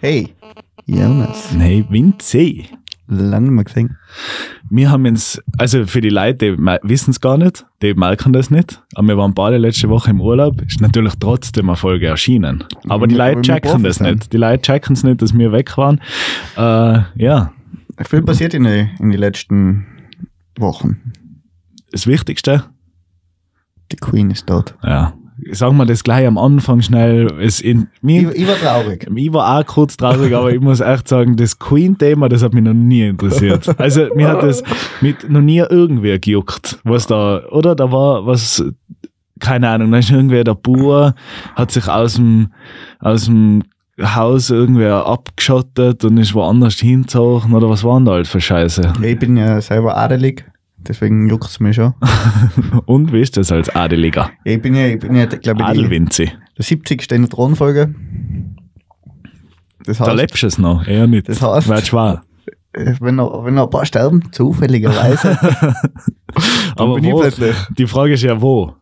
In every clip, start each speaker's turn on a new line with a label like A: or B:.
A: Hey, Jonas.
B: Hey, Vinci.
A: Lange mehr gesehen.
B: Wir haben uns, also für die Leute, die wissen es gar nicht, die merken das nicht, aber wir waren beide letzte Woche im Urlaub, ist natürlich trotzdem eine Folge erschienen. Aber die Leute checken das nicht. Die Leute checken es nicht, dass wir weg waren. Äh, ja,
A: Viel passiert in den in die letzten Wochen.
B: das Wichtigste,
A: Die Queen ist tot.
B: ja, sagen wir das gleich am Anfang schnell. Es in,
A: Ich,
B: mir,
A: ich war traurig.
B: ich war auch kurz traurig, aber ich muss echt sagen, das Queen-Thema, das hat mich noch nie interessiert. Also, mir hat das mit noch nie irgendwer gejuckt, was da, oder? Da war was, keine Ahnung, da ist irgendwer der Bauer, hat sich aus dem, aus dem Haus irgendwer abgeschottet und ist woanders hingezogen, oder was waren da halt für Scheiße?
A: Ich bin ja selber adelig, deswegen juckt es mich schon.
B: Und wie ist das als Adeliger?
A: Ich bin ja, ich bin ja glaube ich,
B: Adelwinzi.
A: der 70. in der Thronfolge. Das
B: Da
A: heißt,
B: lebst du es noch, eher nicht.
A: Das heißt-
B: schwer.
A: äh, wenn noch, wenn noch ein paar sterben, zufälligerweise,
B: Aber
A: bin ich
B: wo,
A: plötzlich.
B: die Frage ist ja, wo?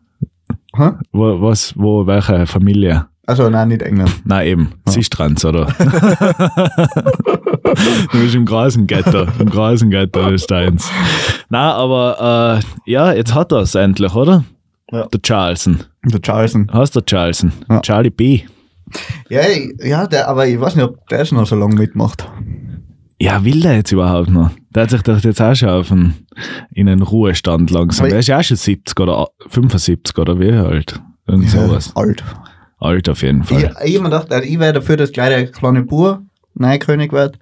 A: Hä?
B: Wo, was, wo, welche Familie?
A: Also nein, nicht England.
B: Nein, eben.
A: Ja.
B: Sie ist trans, oder? du bist im Grasenghetto. Im Grasenghetto ist deins. Nein, aber äh, ja, jetzt hat er es endlich, oder?
A: Ja.
B: Der Charleston.
A: Der Charleston.
B: Hast du Charleston?
A: Ja.
B: Charlie B.
A: Ja, ja der, aber ich weiß nicht, ob der schon noch so lange mitmacht.
B: Ja, will der jetzt überhaupt noch? Der hat sich doch jetzt auch schon auf einen, in einen Ruhestand langsam.
A: Aber-
B: Der ist ja auch schon 70 oder 75 oder wie halt. Irgend sowas.
A: alt.
B: Alt auf jeden
A: Ich,
B: Fall.
A: ich hab mir gedacht, also ich wäre dafür, dass gleich der kleine Bur Neukönig wird.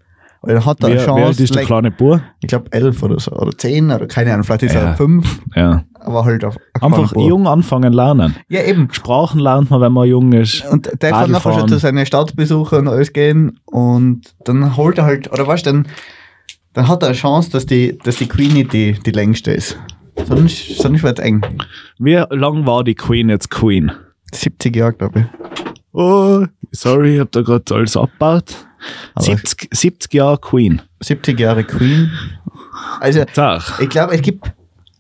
A: Dann hat er
B: Wie,
A: eine
B: wie alt
A: Chance.
B: ist der
A: like,
B: kleine Bur?
A: ich glaube elf oder so, oder zehn oder keine Ahnung, vielleicht ist
B: Ja.
A: er fünf,
B: Ja.
A: aber halt auf ein
B: Einfach
A: Bur.
B: jung anfangen lernen.
A: Ja, eben.
B: Sprachen lernt man, wenn man jung ist.
A: Und der kann nachher schon zu seinen Staatsbesuchen und alles gehen und dann holt er halt, oder weißt du, dann, dann hat er eine Chance, dass die, dass die Queen nicht die, die längste ist. Sonst, sonst wird es eng.
B: Wie lang war die Queen jetzt Queen?
A: 70 Jahre, glaube ich.
B: Oh, sorry, ich hab da gerade alles abgebaut.
A: Aber
B: 70, 70 Jahre Queen.
A: 70 Jahre Queen. Also,
B: Tag.
A: ich glaube, es gibt,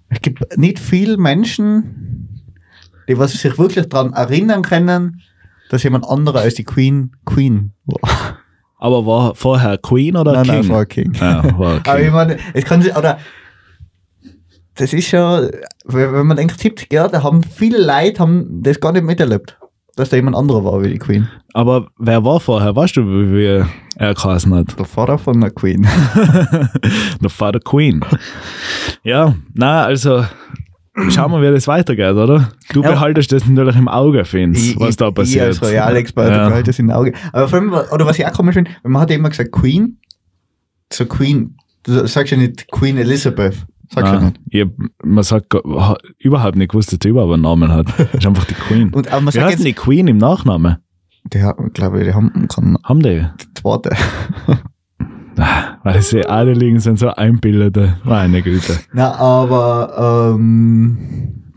A: es gibt nicht viele Menschen, die was sich wirklich daran erinnern können, dass jemand anderer als die Queen Queen war.
B: Aber war vorher Queen oder
A: nein,
B: King?
A: nein, war King.
B: Ja, war
A: Aber ich
B: King.
A: meine, es kann sich, oder das ist schon, wenn man denkt, 70 Jahre, da haben viele Leute haben das gar nicht miterlebt, dass da jemand anderer war wie die Queen.
B: Aber wer war vorher? Weißt du, wie, er geheißen hat?
A: Der Vater von der Queen.
B: Der Vater Queen. Ja, na also schauen wir, wie das weitergeht, oder? Du
A: Ja.
B: behaltest das natürlich im Auge, Fins, was da passiert.
A: Ich als Royalexperte
B: Ja.
A: behalte das in den Augen. Aber vor allem, oder was ich auch komisch finde, man hat ja immer gesagt Queen, so Queen, du sagst ja nicht Queen Elizabeth, du
B: Ah, ich, man sagt überhaupt nicht gewusst, dass die überhaupt einen Namen hat. Das ist einfach die Queen.
A: Und aber man
B: Wie
A: sagt
B: heißt
A: jetzt,
B: die Queen im Nachnamen?
A: die haben, glaube ich, die haben keinen
B: Haben die?
A: zweiten.
B: Ah, Weil diese Adeligen sind so einbildete. Meine Güte.
A: Na, aber, ähm,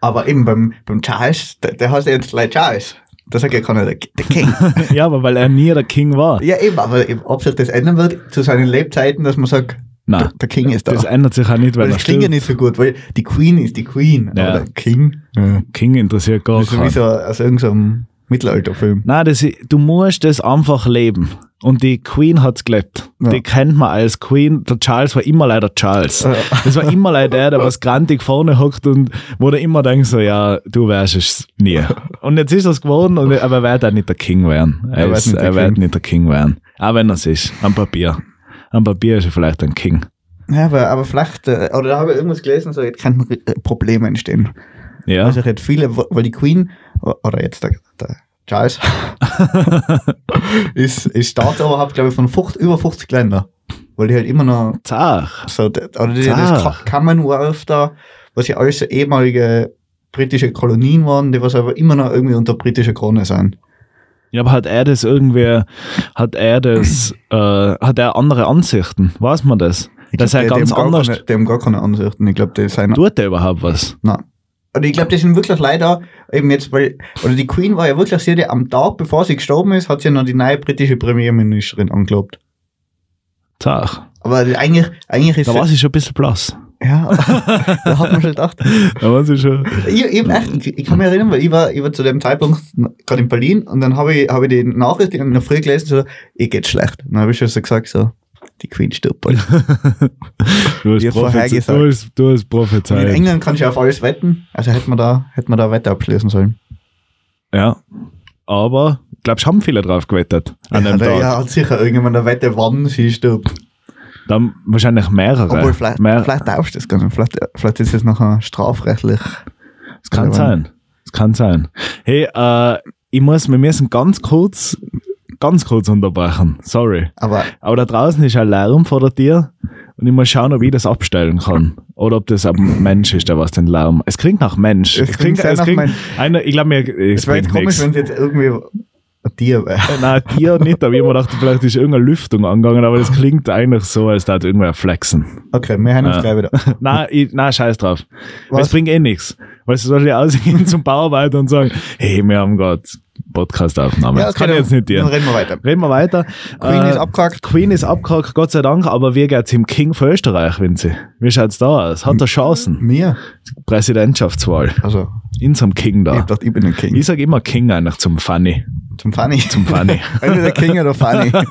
A: aber eben beim, beim Charles, der, der heißt ja jetzt gleich Charles. Da sagt ja keiner der, der King.
B: Ja, aber weil er nie der King war.
A: ja, eben, aber eben, ob sich das ändern wird zu seinen Lebzeiten, dass man sagt,
B: Nein,
A: der, der King ist da.
B: das ändert sich auch nicht, weil
A: weil
B: er
A: das klingt ja nicht so gut, weil die Queen ist die Queen,
B: Ja.
A: aber der King, ja.
B: King interessiert gar
A: das ist wie so aus irgendeinem Mittelalterfilm.
B: Nein, das, du musst das einfach leben. Und die Queen hat's gelebt.
A: Ja.
B: Die kennt man als Queen. Der Charles war immer leider Charles.
A: Ja.
B: Das war immer leider der, der was grantig vorne hockt und wo du immer denkst, so, ja, du wärst es nie. Und jetzt ist das geworden, und, aber er wird auch nicht der King werden. Er,
A: Er wird
B: ist,
A: nicht der
B: er wird
A: King.
B: nicht der King werden. Auch wenn er es ist. Am Papier. Am Papier ist er vielleicht ein King.
A: Ja, aber, aber vielleicht, äh, oder da habe ich irgendwas gelesen, so, jetzt könnten äh, Probleme entstehen.
B: Ja.
A: Also jetzt viele, weil die Queen, oder jetzt der, der Charles, ist, ist Staatsoberhaupt, glaube ich, von 50, über 50 Ländern. Weil die halt immer noch
B: Zach.
A: so, oder die, das Commonwealth da, was ja alles so ehemalige britische Kolonien waren, die was aber immer noch irgendwie unter britischer Krone sind.
B: Ja, aber hat er das irgendwer, hat er das, äh, hat er andere Ansichten? Weiß man das?
A: Ich
B: Dass
A: glaub,
B: er ganz anders,
A: Keine, die haben gar keine Ansichten. Ich glaube, die sind.
B: tut er überhaupt was?
A: Nein. Und ich glaube, das sind wirklich leider eben jetzt, weil, oder die Queen war ja wirklich, sie hat ja am Tag, bevor sie gestorben ist, hat sie ja noch die neue britische Premierministerin angelobt.
B: Zach.
A: Aber eigentlich, eigentlich ist
B: Da war
A: sie
B: schon ein bisschen blass.
A: Ja, da hat man schon gedacht.
B: Da waren sie schon.
A: Ich, ich, echt, ich, ich kann mich erinnern, weil ich war, ich war zu dem Zeitpunkt gerade in Berlin und dann habe ich, hab ich die Nachricht in der Früh gelesen, so, ich geht schlecht. Und dann habe ich schon so gesagt, so, die Queen stirbt bald.
B: Du hast, prophezeit, du hast, du hast
A: Und in
B: prophezeit.
A: England kannst du auf alles wetten, also hätte man da, hätte man da Wette abschließen sollen.
B: Ja. Aber, glaubst du, haben viele drauf gewettet an
A: ja,
B: dem Tag?
A: ja, hat sicher irgendjemand eine Wette, wann sie stirbt.
B: Dann wahrscheinlich mehrere.
A: Obwohl, vielleicht,
B: Mehr,
A: vielleicht du das gar nicht. Vielleicht, vielleicht ist es nachher strafrechtlich.
B: Es kann sein. Es kann sein. Hey, äh, ich muss, wir müssen ganz kurz, ganz kurz unterbrechen. Sorry.
A: Aber
B: Aber da draußen ist ein Lärm vor der Tür und ich muss schauen, ob ich das abstellen kann. Oder ob das ein Mensch ist, der was den Lärm. Es klingt nach Mensch.
A: Es klingt sehr nach Mensch.
B: einer, ich glaube mir, es
A: es wäre komisch, wenn es jetzt irgendwie Tier wäre.
B: Nein, Tier nicht, aber ich hab mir gedacht, vielleicht ist irgendeine Lüftung angegangen, aber das klingt eigentlich so, als da irgendwer flexen.
A: Okay, wir hören uns
B: Ja.
A: gleich wieder.
B: Nein, ich, nein, scheiß drauf.
A: Was?
B: es bringt eh nichts. Weil es soll ja ausgehen zum Bauarbeiter und sagen, hey, wir haben gerade Podcast-Aufnahme. das kann ich
A: dann-
B: jetzt nicht dir.
A: Dann reden wir weiter.
B: Reden wir weiter.
A: Queen
B: Äh,
A: ist abgehakt.
B: Queen ist abgehakt, Gott sei Dank, aber wie geht's im King für Österreich, Vinzi? Wie schaut's da aus? Hat er Chancen?
A: Mir?
B: Präsidentschaftswahl.
A: Also,
B: In so einem King
A: ich
B: da.
A: dachte, ich bin ein King.
B: Ich sag immer King eigentlich zum Funny.
A: Zum Funny.
B: Zum Funny.
A: Entweder King oder Funny.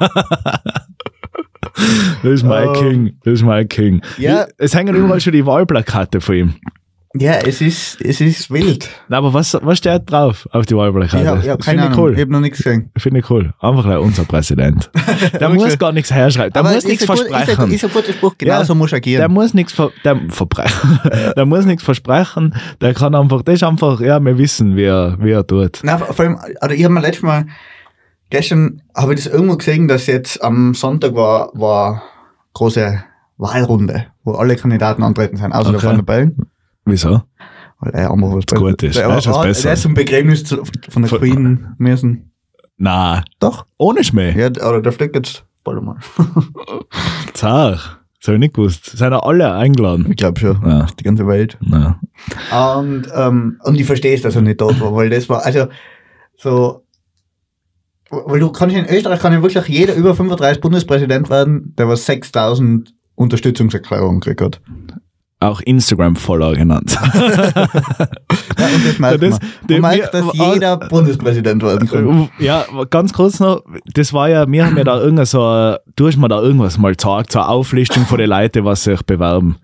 B: Das ist mein
A: Oh.
B: King. Das ist mein King.
A: Ja.
B: Es hängen überall schon die Wahlplakate von ihm.
A: Ja, es ist, es ist wild.
B: Na, Aber was, was steht drauf auf die Wahlplakate?
A: Hab
B: Das
A: keine Ahnung.
B: cool.
A: Ich habe noch nichts gesehen.
B: Finde ich cool. Einfach gleich unser Präsident. Der muss gar nichts herschreiben. Der
A: Aber
B: muss nichts
A: gut-
B: versprechen.
A: Ist ein, ist ein guter Spruch, genau
B: Ja.
A: so muss er
B: der
A: agieren.
B: muss nichts ver der verbrechen. der muss nichts versprechen. Der kann einfach, das ist einfach, ja, wir wissen, wie er, wie er tut.
A: Nein, vor allem, also ich habe mir letztes Mal, gestern habe ich das irgendwo gesehen, dass jetzt am Sonntag war, war große Wahlrunde, wo alle Kandidaten antreten sind, außer der
B: Okay.
A: Van der Bellen.
B: Wieso?
A: Weil er einfach was
B: gut ist.
A: Der,
B: Er ist was
A: der,
B: Besseres.
A: der ist zum Begräbnis von der Queen müssen.
B: Na,
A: Doch.
B: ohne Schmäh.
A: Ja, oder der fliegt jetzt bald einmal.
B: Zach. Das habe ich nicht gewusst. Sind ja alle eingeladen.
A: ich glaube schon.
B: Ja.
A: Die ganze Welt.
B: Na.
A: Und, ähm, und ich verstehe es, dass er nicht dort war, weil das war, also, so, weil du kannst in Österreich kann ja wirklich jeder über 35 Bundespräsident werden, der was 6000 Unterstützungserklärungen gekriegt hat.
B: Auch Instagram-Follower genannt.
A: Ja, und das merkt
B: Ja, das-
A: man. Man merkt, dass
B: wir-
A: jeder Bundespräsident werden kann.
B: ja, ganz kurz noch, das war ja, wir haben ja da irgendwas so, du hast mir da irgendwas mal gesagt, so eine Auflistung von den Leuten, was sich bewerben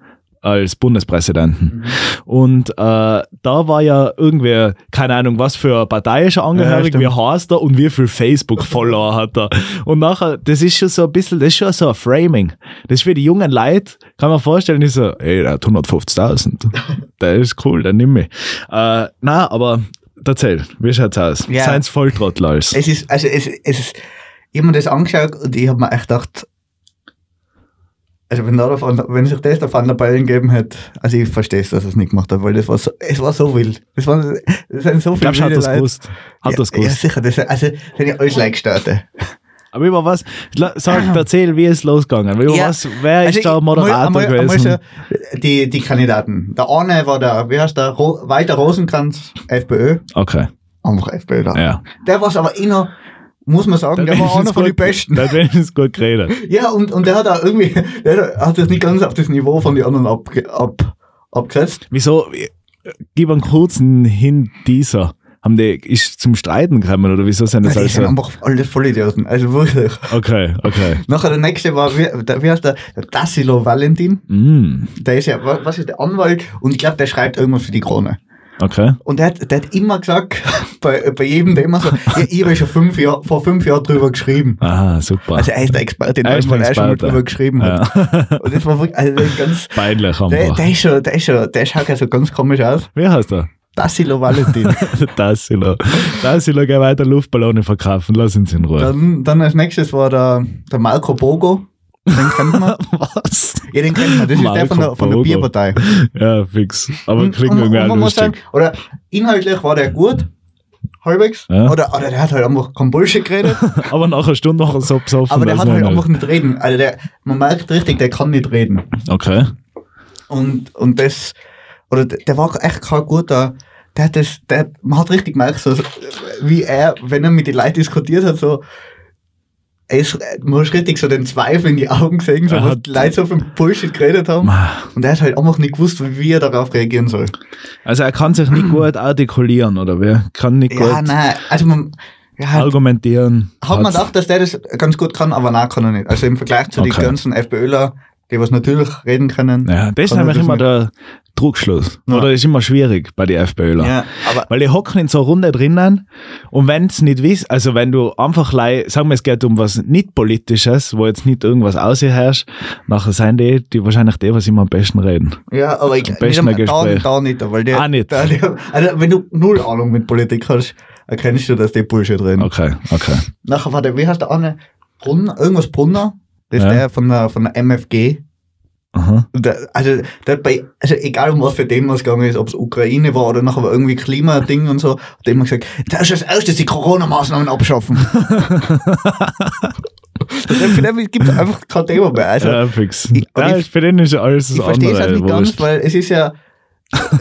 B: als Bundespräsidenten. Und äh, da war ja irgendwie, keine Ahnung, was für eine Partei ist er angehörig,
A: stimmt.
B: wie heißt er und wie viel Facebook-Follower hat er. Und nachher, das ist schon so ein bisschen, das ist schon so ein Framing. Das ist für die jungen Leute, kann man vorstellen, die so, ey, der hat 150.000. der ist cool, den nimm ich. Äh, na, aber erzähl, wie schaut's aus?
A: Ja.
B: Seien's Volltrottel alles.
A: Es ist, also, es, es ist, ich habe mir das angeschaut und ich habe mir echt gedacht, also wenn, da Van, wenn sich das der Van der Bellen gegeben hätte, also ich verstehe es, dass er es nicht gemacht hat, weil das war so, es war so wild. Das, war, das sind so
B: Ich
A: viele wilde
B: das
A: Leute.
B: gewusst. Hat
A: ja,
B: das
A: Ja,
B: gewusst.
A: sicher. Das, also, sind ja alles Leitstaaten.
B: Aber über was, sag, erzähl, wie ist es losgegangen? Über
A: Ja,
B: was, wer ist
A: Also
B: der
A: ich-
B: Moderator
A: einmal- einmal- einmal
B: gewesen?
A: so, die, die Kandidaten. Der eine war der, wie heißt der, Ro Walter Rosenkranz, FPÖ.
B: Okay,
A: Einfach FPÖ da.
B: ja.
A: Der war aber immer, muss man sagen, der war einer von den Besten.
B: Der hat wenigstens gut geredet.
A: Ja, und, und der hat auch irgendwie, der hat das nicht ganz auf das Niveau von den anderen ab, ab, abgesetzt.
B: Wieso, gib einen kurzen Hin dieser. Haben die, ist zum Streiten gekommen oder wieso sind das
A: Die sind einfach alle Vollidioten. Also wirklich.
B: Okay, okay.
A: Nachher der nächste war, wie, der, wie heißt der? Der Tassilo Valentin.
B: Mm,
A: Der ist ja, wa- was ist der Anwalt? Und ich glaube, der schreibt irgendwas für die Krone.
B: Okay.
A: Und der hat, der hat immer gesagt, bei, bei jedem Thema so, ja, ich habe schon fünf Jahr, vor fünf Jahren drüber geschrieben.
B: Aha, super.
A: Also er ist der Experte, in
B: Er ist
A: allem, weil er schon mal drüber geschrieben hat.
B: ja.
A: Und das war wirklich, also das ganz,
B: Peinlich
A: der,
B: einfach.
A: der ist schon, der ist schon, der schaut ja so ganz komisch aus.
B: Wie heißt er?
A: Tassilo Valentin.
B: Tassilo. Tassilo, geh weiter Luftballone verkaufen, lass uns in Ruhe.
A: Dann, dann als nächstes war der, der Marco Bogo. Den kennt man.
B: Was?
A: Ja, den kennt man. Das ist der
B: Marco
A: von der, von der. Bierpartei.
B: Ja, fix. Aber klingt irgendwie
A: man muss sagen, oder inhaltlich war der gut. Halbwegs.
B: Ja.
A: Oder, oder der hat halt einfach kein Bullshit geredet.
B: Aber nach einer Stunde noch so besoffen.
A: aber der hat halt einfach nicht reden. Also der, man merkt richtig, der kann nicht reden.
B: Okay.
A: Und, und das, oder der, war echt kein guter, der hat das, der, man hat richtig gemerkt, so, wie er, wenn er mit den Leuten diskutiert hat, so, es, man hast richtig so den Zweifel in die Augen gesehen, so, was
B: hat-
A: die Leute so viel Bullshit geredet haben. Und er hat halt einfach nicht gewusst, wie er darauf reagieren soll.
B: Also er kann sich nicht gut artikulieren, oder wer? Kann nicht
A: Ja,
B: gut
A: nein, also man, ja,
B: argumentieren.
A: hat man
B: Hat's-
A: gedacht, dass der das ganz gut kann, aber nein, kann er nicht. Also im Vergleich zu den
B: Okay.
A: ganzen FPÖler, die was natürlich reden können.
B: Ja, das ist nämlich immer der Druckschluss.
A: Ja.
B: Oder ist immer schwierig bei den FPÖler.
A: Ja, aber
B: Weil die hocken in so einer Runde drinnen und wenn es nicht wisst, also wenn du einfach, lei- sagen wir, es geht um was nicht Politisches, wo jetzt nicht irgendwas ausherrscht, nachher sind die, die wahrscheinlich die, was immer am besten reden.
A: Ja, aber ich
B: Am besten
A: nicht einmal- da,
B: Gespräch.
A: da nicht, weil der,
B: Ah, nicht.
A: Der, der, also wenn du null Ahnung mit Politik hast, erkennst du, dass die Bullshit reden.
B: Okay, okay.
A: Nachher war der, wie heißt der andere? Brunner, irgendwas Brunner? Das ist
B: Ja.
A: der von der, von der MFG. Der, also, der hat bei, also egal um was für Themen es gegangen ist, ob es Ukraine war oder nachher irgendwie Klimading und so, hat er immer gesagt, das ist das erste, die Corona-Maßnahmen abschaffen. den gibt es einfach kein Thema mehr. Also,
B: ja, fix.
A: ich-
B: ja,
A: ich-
B: für den ist alles
A: ich verstehe es halt nicht ganz, weil es ist ja,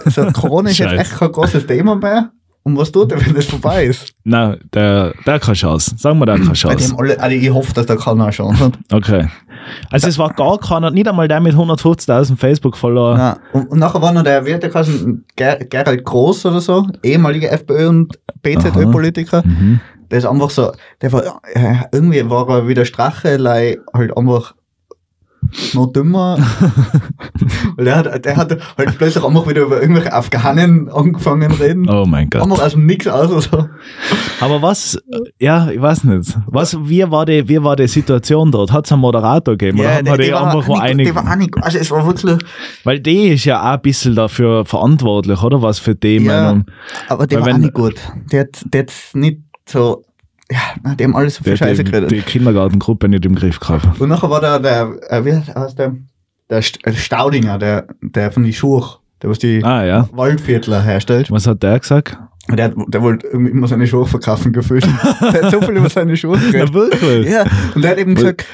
A: so Corona ist jetzt echt kein großes Thema mehr. Und was tut er, wenn das vorbei ist?
B: Nein, der, der hat keine Chance. Sagen wir, der hat keine
A: Bei
B: Chance.
A: dem alle, also ich hoffe, dass der keiner schauen hat.
B: Okay. Also es war gar keiner, nicht einmal der mit 150.000 Facebook-Follower.
A: Und, und nachher war noch der, wie hat der geheißen, Ger Gerald Groß oder so, ehemaliger FPÖ und BZÖ-Politiker.
B: Mhm.
A: Der ist einfach so, der war, äh, irgendwie war er wie der Strachelei halt einfach noch dümmer. Weil der hat, der hat halt plötzlich einfach wieder über irgendwelche Afghanen angefangen reden.
B: Oh mein Gott.
A: Einfach aus dem Nix aus oder so.
B: Aber was, ja, ich weiß nicht. Was, wie war die, wie war die Situation dort? Hat es einen Moderator gegeben? oder hat man die einfach nur
A: nicht,
B: einig?
A: die war auch nicht, also es war wirklich,
B: Weil die ist ja auch ein bisschen dafür verantwortlich, oder? Was für Themen.
A: Ja.
B: und
A: aber die
B: Weil
A: war auch
B: wenn-
A: nicht gut. Die hat, die hat nicht so, ja, na, die haben alles so viel Scheiße geredet.
B: die Kindergartengruppe nicht im Griff gehabt.
A: Und nachher war da der, äh, wie heißt der, der äh, Staudinger, der, der von die Schuhe, der was die
B: Ah ja.
A: Waldviertler herstellt.
B: Was hat der gesagt?
A: Und Der, hat- der wollte irgendwie immer seine Schuhe verkaufen gefühlt. der hat so viel über seine Schuhe geredet.
B: wirklich?
A: Ja, und der hat eben gesagt,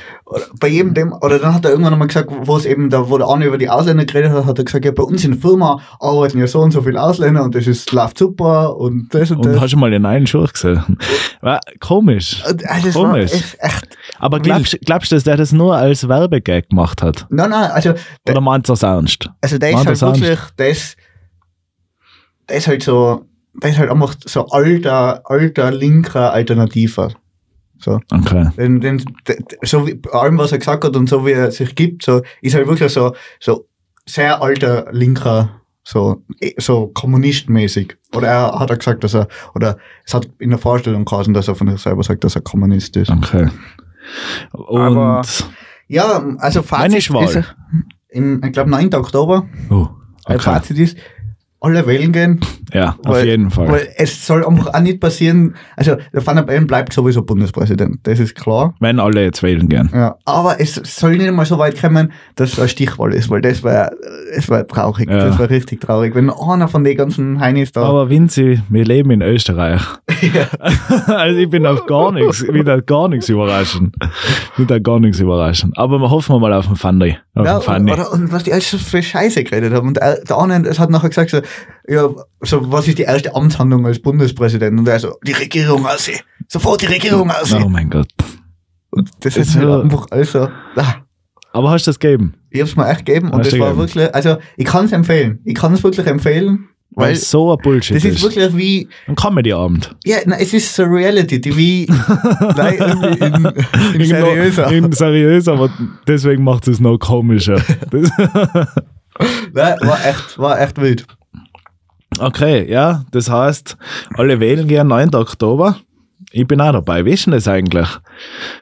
A: bei jedem dem, oder dann hat er irgendwann nochmal gesagt, wo es eben, da, wo der Arne über die Ausländer geredet hat, hat er gesagt, ja, bei uns in der Firma arbeiten ja so und so viele Ausländer und das ist, läuft super und das und,
B: Und
A: das.
B: hast du mal den einen Schuh gesehen? War komisch.
A: Und, also,
B: komisch.
A: echt, echt,
B: Aber glaubst glaubst du, dass der das nur als Werbegag gemacht hat?
A: nein, nein, also, der,
B: Oder meint er es ernst?
A: also der ist halt wirklich, der ist, der ist halt so, ist halt einfach so alter, alter, linker Alternativer. So.
B: Okay.
A: Den, den, den, so wie allem, was er gesagt hat und so wie er sich gibt, so ist halt wirklich so, so sehr alter linker, so, eh, so kommunistmäßig. Oder er hat er gesagt, dass er, oder es hat in der Vorstellung geheißen, dass er von sich selber sagt, dass er Kommunist ist.
B: Okay. Und
A: Aber- Ja, also Fazit
B: ist
A: im, ich glaube, 9. Oktober,
B: oh, okay.
A: Fazit ist, alle wählen gehen.
B: Ja, auf
A: weil-
B: jeden Fall.
A: Weil es soll einfach auch nicht passieren, also der Van der Bellen bleibt sowieso Bundespräsident, das ist klar.
B: Wenn alle jetzt wählen gehen.
A: Ja, aber es soll nicht mal so weit kommen, dass es eine Stichwahl ist, weil das wäre es wär traurig.
B: Ja.
A: Das wäre richtig traurig. Wenn einer von den ganzen Heinis da.
B: Aber Vinci, wir leben in Österreich. also ich bin auf gar nichts, wieder gar nichts überraschend. Wieder gar nichts überraschend. Aber wir hoffen mal auf den Fanny. Auf
A: ja,
B: den Fanny.
A: oder, und was die alles für Scheiße geredet haben. Und der der eine es hat nachher gesagt, so, ja, so, was ist die erste Amtshandlung als Bundespräsident? Und er so, die Regierung aussehen. Sofort die Regierung
B: Oh
A: aussehen.
B: mein Gott.
A: Und das
B: Ist
A: halt
B: ja-
A: einfach, also, ah.
B: Aber hast du das gegeben?
A: Ich hab's mir echt gegeben und
B: Hast
A: das war
B: gegeben?
A: wirklich, also ich kann es empfehlen. Ich kann es wirklich empfehlen,
B: Weil
A: weil
B: so ein Bullshit
A: das ist
B: ist.
A: wirklich wie,
B: Ein Comedy-Abend.
A: ja, na, es ist so Reality, die wie nein, irgendwie in, in seriöser.
B: In seriös, aber deswegen macht es noch komischer. Das
A: Nein, war echt, war echt wild.
B: Okay, ja, das heißt, alle wählen gehen 9. Oktober. Ich bin auch dabei. Wie ist denn das eigentlich?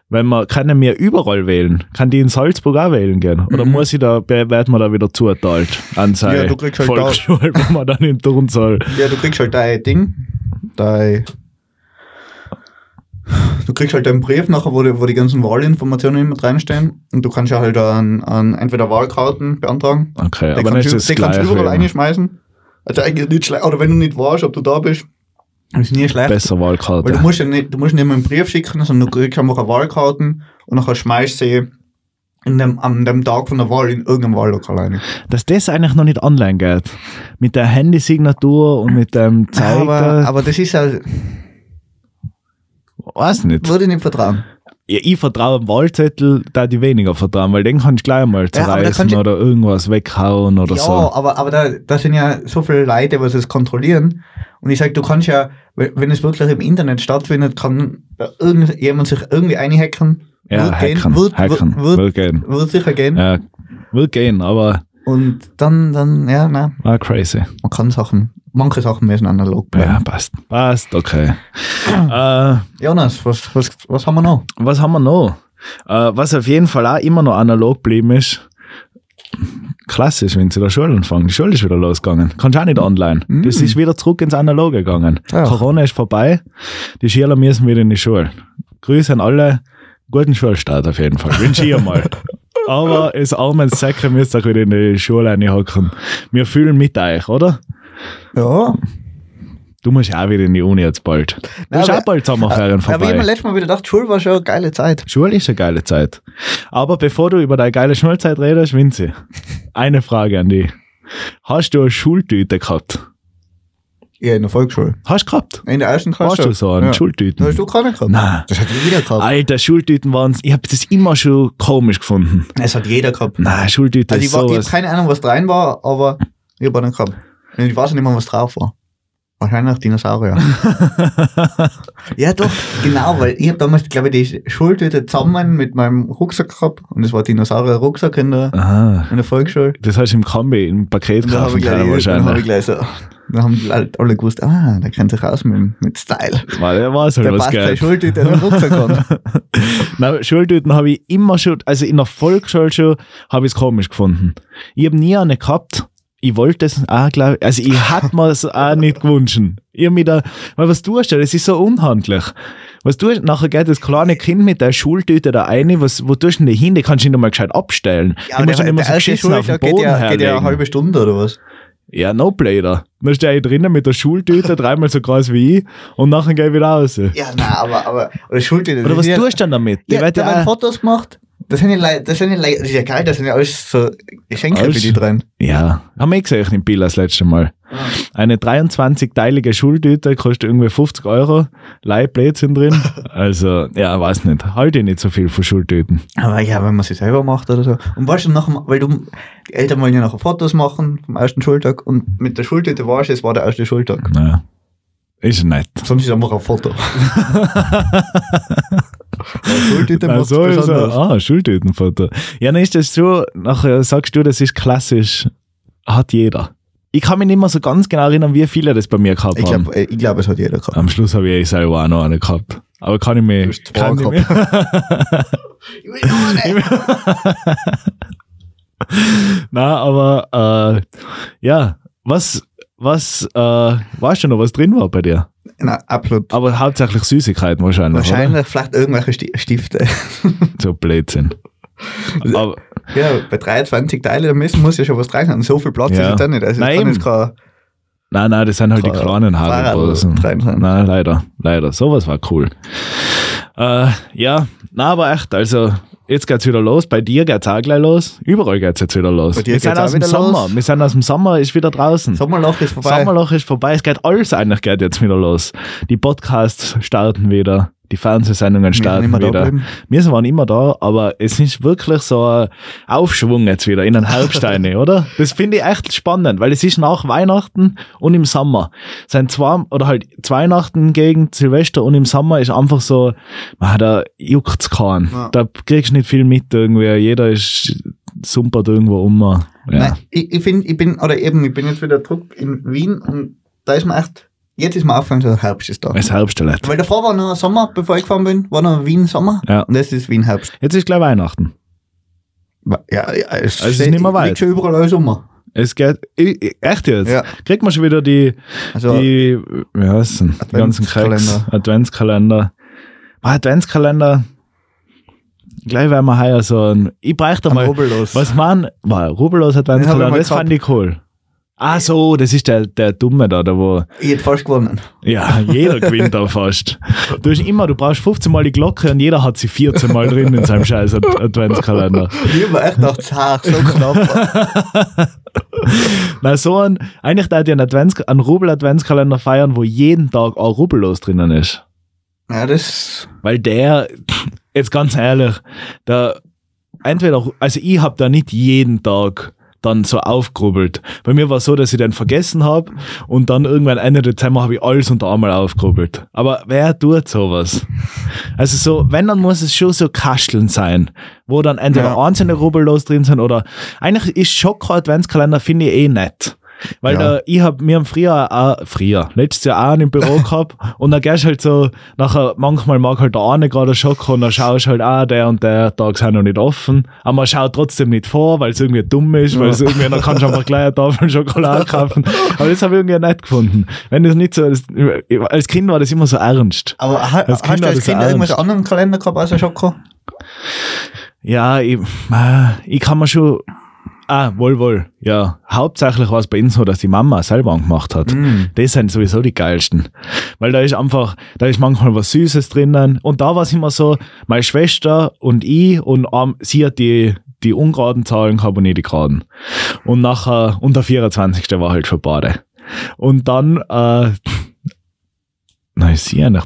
B: Wenn man, können wir überall wählen? Kann die in Salzburg auch wählen gehen? Oder
A: Mhm.
B: muss ich da, wird man da wieder zuteilt an
A: Ja,
B: seine
A: du kriegst halt da-
B: Volksschule, wo man dann in Turnsaal.
A: Ja, du kriegst halt dein Ding, dein, du kriegst halt deinen Brief nachher, wo die, wo die ganzen Wahlinformationen immer reinstehen und du kannst ja halt an, an entweder Wahlkarten beantragen,
B: Okay, aber nicht
A: du-
B: das
A: die kannst du überall reinschmeißen. Also eigentlich nicht schlecht, oder wenn du nicht weißt, ob du da bist, ist nie schlecht.
B: Besser
A: Weil du
B: Wahlkarte.
A: musst ja nicht, du musst nicht mehr einen Brief schicken, sondern du kriegst einfach eine Wahlkarten und nachher schmeißt sie in dem, an dem Tag von der Wahl in irgendeinem Wahllokal rein.
B: Dass das eigentlich noch nicht online geht. Mit der Handysignatur und mit dem Zeiger.
A: Aber, aber das ist ja,
B: weiß nicht.
A: würde ich nicht vertrauen.
B: Ja, ich vertraue dem Wahlzettel, da die weniger vertrauen, weil den kannst du gleich mal
A: Ja,
B: zerreißen
A: du-
B: oder irgendwas weghauen oder
A: ja,
B: so.
A: aber, aber da, da sind ja so viele Leute, was es kontrollieren. Und ich sag, du kannst ja, wenn es wirklich im Internet stattfindet, kann irgendjemand sich irgendwie einhacken.
B: Ja,
A: wird gehen,
B: hacken,
A: wird,
B: hacken,
A: wird, wird,
B: wird gehen.
A: wird sicher gehen.
B: Ja, wird gehen, aber
A: Und dann, dann, ja, nein,
B: war crazy.
A: man kann Sachen, manche Sachen müssen analog bleiben.
B: Ja, passt. Passt, okay. äh,
A: Jonas, was, was, was haben wir noch?
B: was haben wir noch? Äh, was auf jeden Fall auch immer noch analog geblieben ist, klassisch, wenn sie der Schule anfangen. Die Schule ist wieder losgegangen. Kannst auch nicht online.
A: Mm.
B: Das ist wieder zurück ins Analoge gegangen.
A: Ja.
B: Corona ist vorbei. Die Schüler müssen wieder in die Schule. Grüße an alle. Guten Schulstart auf jeden Fall. Wünsche ich mal. Aber das arme Säcke müsst ihr auch wieder in die Schule reinhocken. Wir fühlen mit euch, oder?
A: Ja.
B: Du musst ja auch wieder in die Uni jetzt bald. Du hast
A: aber-
B: auch bald Sommerferien
A: Aber ich
B: vorbei.
A: habe mir letztes Mal wieder gedacht, Schule war schon eine geile Zeit.
B: Schule ist eine geile Zeit. Aber bevor du über deine geile Schulzeit redest, Vinzi, eine Frage an dich. Hast du eine Schultüte gehabt?
A: Ja, in der Volksschule.
B: Hast du gehabt?
A: In der ersten Klasse.
B: Warst du so an
A: ja.
B: Schultüten?
A: Hast du keine gehabt.
B: Nein.
A: Das hat jeder gehabt.
B: Alter, Schultüten waren Ich habe das immer schon komisch gefunden.
A: Es hat jeder gehabt.
B: Nein, Schultüte
A: Also ich,
B: ist
A: war, ich habe keine Ahnung, was rein war, aber ich habe nicht gehabt. Ich weiß nicht mehr, was drauf war. Wahrscheinlich Dinosaurier. ja, doch, genau, weil ich habe damals, glaube ich, die Schultüte zusammen mit meinem Rucksack gehabt und es war Dinosaurier-Rucksack in der,
B: Aha.
A: in der Volksschule.
B: Das du im Kombi, im Paket
A: da habe
B: kaufen können
A: dann hab ich
B: wahrscheinlich.
A: gleich so, dann haben Leute alle gewusst, ah, der kennt sich aus mit, mit Style.
B: Weil der weiß halt,
A: Der
B: was
A: passt seine. Schultüte in den Rucksack an.
B: Nein, Schultüten habe ich immer schon, also in der Volksschule schon, habe ich es komisch gefunden. Ich habe nie eine gehabt. Ich wollte es auch, glaube ich, also ich hatte mir es auch nicht gewünscht. Ich mich da, weil was tust du, das ist so unhandlich. Was du nachher geht das kleine Kind mit der Schultüte da rein, was, wo tust du denn hin? Die kannst du nicht mal gescheit abstellen.
A: Ja, aber der, der
B: so
A: erste Schultag geht ja, geht ja eine halbe Stunde oder was?
B: Ja, no blader. Dann stehe ich drinnen mit der Schultüte, dreimal so groß wie ich, und nachher gehe ich wieder raus.
A: Ja, nein, aber, aber, oder Schultüte.
B: Oder was tust du denn damit?
A: Ja, da werden Fotos gemacht. Das sind ja, das sind ja, das ist ja geil, das sind ja alles so Geschenke
B: Alles.
A: für die drin.
B: ja, haben wir eh gesehen im Bild das letzte Mal. Eine 23-teilige Schultüte kostet irgendwie 50 Euro, Leihblödsinn drin. Also, ja, weiß nicht. Halte ich nicht so viel von Schultüten.
A: Aber ja, wenn man sie selber macht oder so. Und weißt du, nachher, weil du, die Eltern wollen ja nachher Fotos machen vom ersten Schultag und mit der Schultüte warst du, es war der erste Schultag.
B: Naja, ist nett.
A: Sonst ist einfach ein Foto. Aber Schultüte
B: Na,
A: macht
B: so ist er. Ah, Schultütenfoto. Ja, dann ist das so, nachher sagst du, das ist klassisch, hat jeder. Ich kann mich nicht mehr so ganz genau erinnern, wie viele das bei mir gehabt
A: Ich
B: haben.
A: glaube, ich glaub, es hat jeder gehabt.
B: Am Schluss habe ich eh selber auch noch eine gehabt. Aber kann ich
A: Du
B: mir.
A: hast zwei
B: Kann ich mir
A: Ich will noch eine.
B: Nein, aber äh, ja, was, was, äh, weißt du noch, was drin war bei dir?
A: Nein, absolut.
B: Aber hauptsächlich Süßigkeiten wahrscheinlich.
A: Wahrscheinlich vielleicht irgendwelche Sti- Stifte.
B: Oder? So Blödsinn. Aber,
A: Ja, bei 23 Teilen, da müssen muss ja schon was rein sein. So viel Platz
B: Ja.
A: ist da nicht. Also
B: Nein,
A: jetzt kein
B: nein, nein, das sind halt die kleinen
A: sein.
B: Nein, leider, leider. Sowas war cool. Äh, ja, na, aber echt, also jetzt geht's wieder los. Bei dir geht's auch gleich los. Überall geht's jetzt wieder los.
A: Bei dir
B: wir sind aus dem Sommer.
A: los.
B: Wir sind aus dem Sommer, ist wieder draußen.
A: Sommerloch ist vorbei.
B: Sommerloch ist vorbei. Es geht alles eigentlich geht jetzt wieder los. Die Podcasts starten wieder. Die Fernsehsendungen starten wieder. Wir waren immer da, aber es ist wirklich so ein Aufschwung jetzt wieder in den Herbst rein, oder? Das finde ich echt spannend, weil es ist nach Weihnachten und im Sommer. Es sind zwei, oder halt Weihnachten gegen Silvester und im Sommer ist einfach so, ah, da juckt's keinen.
A: Ja.
B: Da kriegst du nicht viel mit irgendwie. Jeder ist sumpert irgendwo um. Ja.
A: Nein, ich, ich finde, ich bin, oder eben, ich bin jetzt wieder zurück in Wien und da ist mir echt, jetzt ist mir aufgefallen, so Herbst ist da.
B: Es Herbst nicht.
A: Weil davor war noch Sommer, bevor ich gefahren bin, war noch Wien Sommer
B: Ja.
A: und jetzt ist Wien Herbst.
B: Jetzt ist gleich Weihnachten.
A: Ja, ja es,
B: Also es ist
A: steht-
B: nicht mehr weit.
A: liegt schon überall alles Sommer.
B: Es geht, echt jetzt?
A: Ja.
B: Kriegt man schon wieder die,
A: Also,
B: die, wie heißt denn? Die ganzen Cracks.
A: Adventskalender.
B: Adventskalender. Ah, Adventskalender. Gleich werden wir heuer so ein, ich bräuchte mal,
A: Rubbellos.
B: was man, war
A: ich
B: Adventskalender, das fand ich cool. Ah so, das ist der, der Dumme da, der wo,
A: Ich hätte fast gewonnen.
B: ja, jeder gewinnt da fast. Du hast immer, du brauchst 15 Mal die Glocke und jeder hat sie 14 Mal drin in seinem scheiß Ad- Adventskalender.
A: Ich habe echt gedacht, zart, so knapp.
B: Na, so ein, eigentlich da ich einen, Advents, einen Rubel-Adventskalender feiern, wo jeden Tag ein Rubbellos drinnen ist.
A: ja, das,
B: Weil der, jetzt ganz ehrlich, da entweder, also ich habe da nicht jeden Tag dann so aufgrubbelt. Bei mir war es so, dass ich den vergessen habe und dann irgendwann Ende Dezember habe ich alles unter einmal aufgrubbelt. Aber wer tut sowas? Also so, wenn, dann muss es schon so Kasteln sein, wo dann entweder
A: Ja.
B: einzelne Rubbellos drin sind oder eigentlich ist Schoko Adventskalender finde ich eh nett. Weil
A: Ja.
B: da, ich hab, wir haben früher auch, früher, letztes Jahr auch einen im Büro gehabt und dann gehst halt so, nachher, manchmal mag halt der eine gerade Schoko und dann schaust halt, ah, der und der Tag sind noch nicht offen, aber man schaut trotzdem nicht vor, weil es irgendwie dumm ist, weil es irgendwie, dann kannst du einfach gleich eine Tafel Schokolade kaufen. Aber das habe ich irgendwie nett gefunden. Wenn das nicht so, das, als Kind war das immer so ernst.
A: Aber
B: Als
A: hast
B: Kind
A: du als Kind irgendwelche anderen Kalender gehabt als ein Schoko?
B: Ja, ich, äh, ich kann mir schon. Ah, wohl, wohl. Ja, hauptsächlich war es bei uns so, dass die Mama selber gemacht hat. Das sind sowieso die geilsten. Weil da ist einfach, da ist manchmal was Süßes drinnen. Und da war es immer so, meine Schwester und ich und ähm, sie hat die, die ungeraden Zahlen gehabt und ich die geraden. Und nachher, und der 24. war halt für beide. Und dann, äh, na, ist sie eigentlich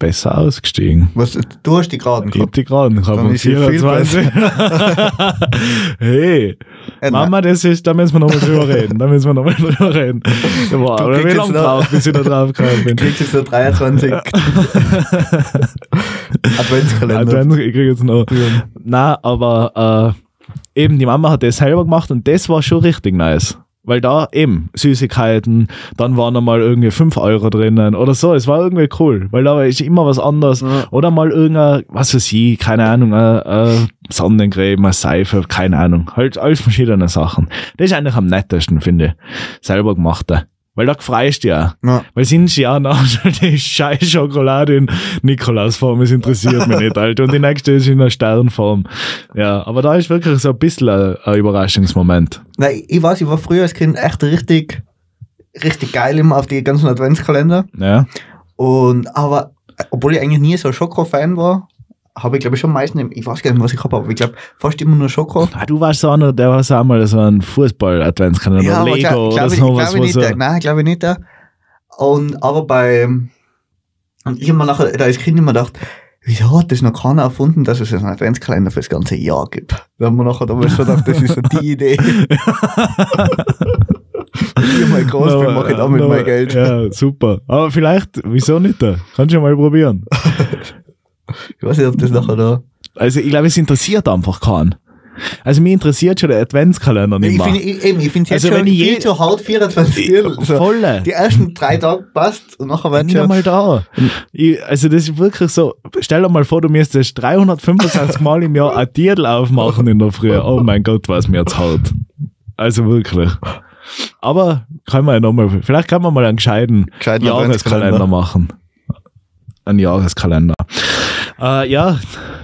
B: besser ausgestiegen.
A: Was, du hast die geraden
B: Ich
A: gehabt.
B: hab die gerade, ich hab
A: Dann ist sie viel
B: 24. hey,
A: Äh,
B: Mama, das ist, da müssen wir nochmal drüber reden. Da müssen wir nochmal drüber reden. Wow,
A: Du
B: oder wie lange
A: noch-
B: braucht, bis ich da drauf gekommen bin?
A: Kriegst jetzt so 23 Adventskalender.
B: Advents, ich krieg jetzt noch. Nein, aber äh, eben die Mama hat das selber gemacht und das war schon richtig nice. Weil da eben Süßigkeiten, dann waren da mal irgendwie 5 Euro drinnen oder so. Es war irgendwie cool, weil da ist immer was anderes.
A: Ja.
B: Oder mal irgendein, was weiß ich, keine Ahnung, äh, äh, Sonnencreme, eine Seife, keine Ahnung. Halt alles verschiedene Sachen. Das ist eigentlich am nettesten, finde ich. Selber gemachte. Weil da freust du ja.
A: Ja.
B: Weil sind ja nach die scheiß Schokolade in Nikolausform, es interessiert mich nicht, Alter. Und die nächste ist in einer Sternform. Ja, aber da ist wirklich so ein bisschen ein, ein Überraschungsmoment.
A: Nein, ich weiß, ich war früher als Kind echt richtig, richtig geil immer auf die ganzen Adventskalender.
B: Ja.
A: Und, aber, obwohl ich eigentlich nie so ein Schoko-Fan war, habe ich glaube ich schon meistens, ich weiß gar nicht, was ich habe, aber ich glaube fast immer nur Schoko.
B: Ah, du warst so einer, der war so einmal so ein Fußball-Adventskalender,
A: aber
B: Lego
A: glaub-
B: oder
A: glaub ich-
B: so
A: glaub
B: was.
A: ich nicht
B: so,
A: der. Nein, glaube ich nicht der. Und, aber bei, und ich habe mir nachher, da als Kind immer gedacht, wieso hat das noch keiner erfunden, dass es einen Adventskalender für das ganze Jahr gibt? Da haben wir nachher damals schon gedacht, das ist so die Idee. ich mal groß bin, mache ich damit
B: aber-
A: mein Geld.
B: Ja, super. Aber vielleicht, wieso nicht da? Kannst du ja mal probieren.
A: Ich weiß nicht, ob das nachher da.
B: Also ich glaube, es interessiert einfach keinen. Also mich interessiert schon der Adventskalender nicht
A: Ich
B: mehr.
A: ich- ich finde es jetzt
B: Also wenn
A: schon
B: ich je-
A: viel zu hart, 24 Viertel. So,
B: Volle.
A: die ersten drei Tage passt und nachher wird schon.
B: einmal da. Ich, also das ist wirklich so, stell dir mal vor, du müsstest 365 Mal im Jahr ein Titel aufmachen in der Früh. Oh mein Gott, was mir jetzt hart. Also wirklich. Aber kann man ja nochmal, vielleicht kann man mal einen gescheiten
A: Gescheiten
B: Jahreskalender
A: Adventskalender.
B: machen. Ein Jahreskalender. Äh, ja,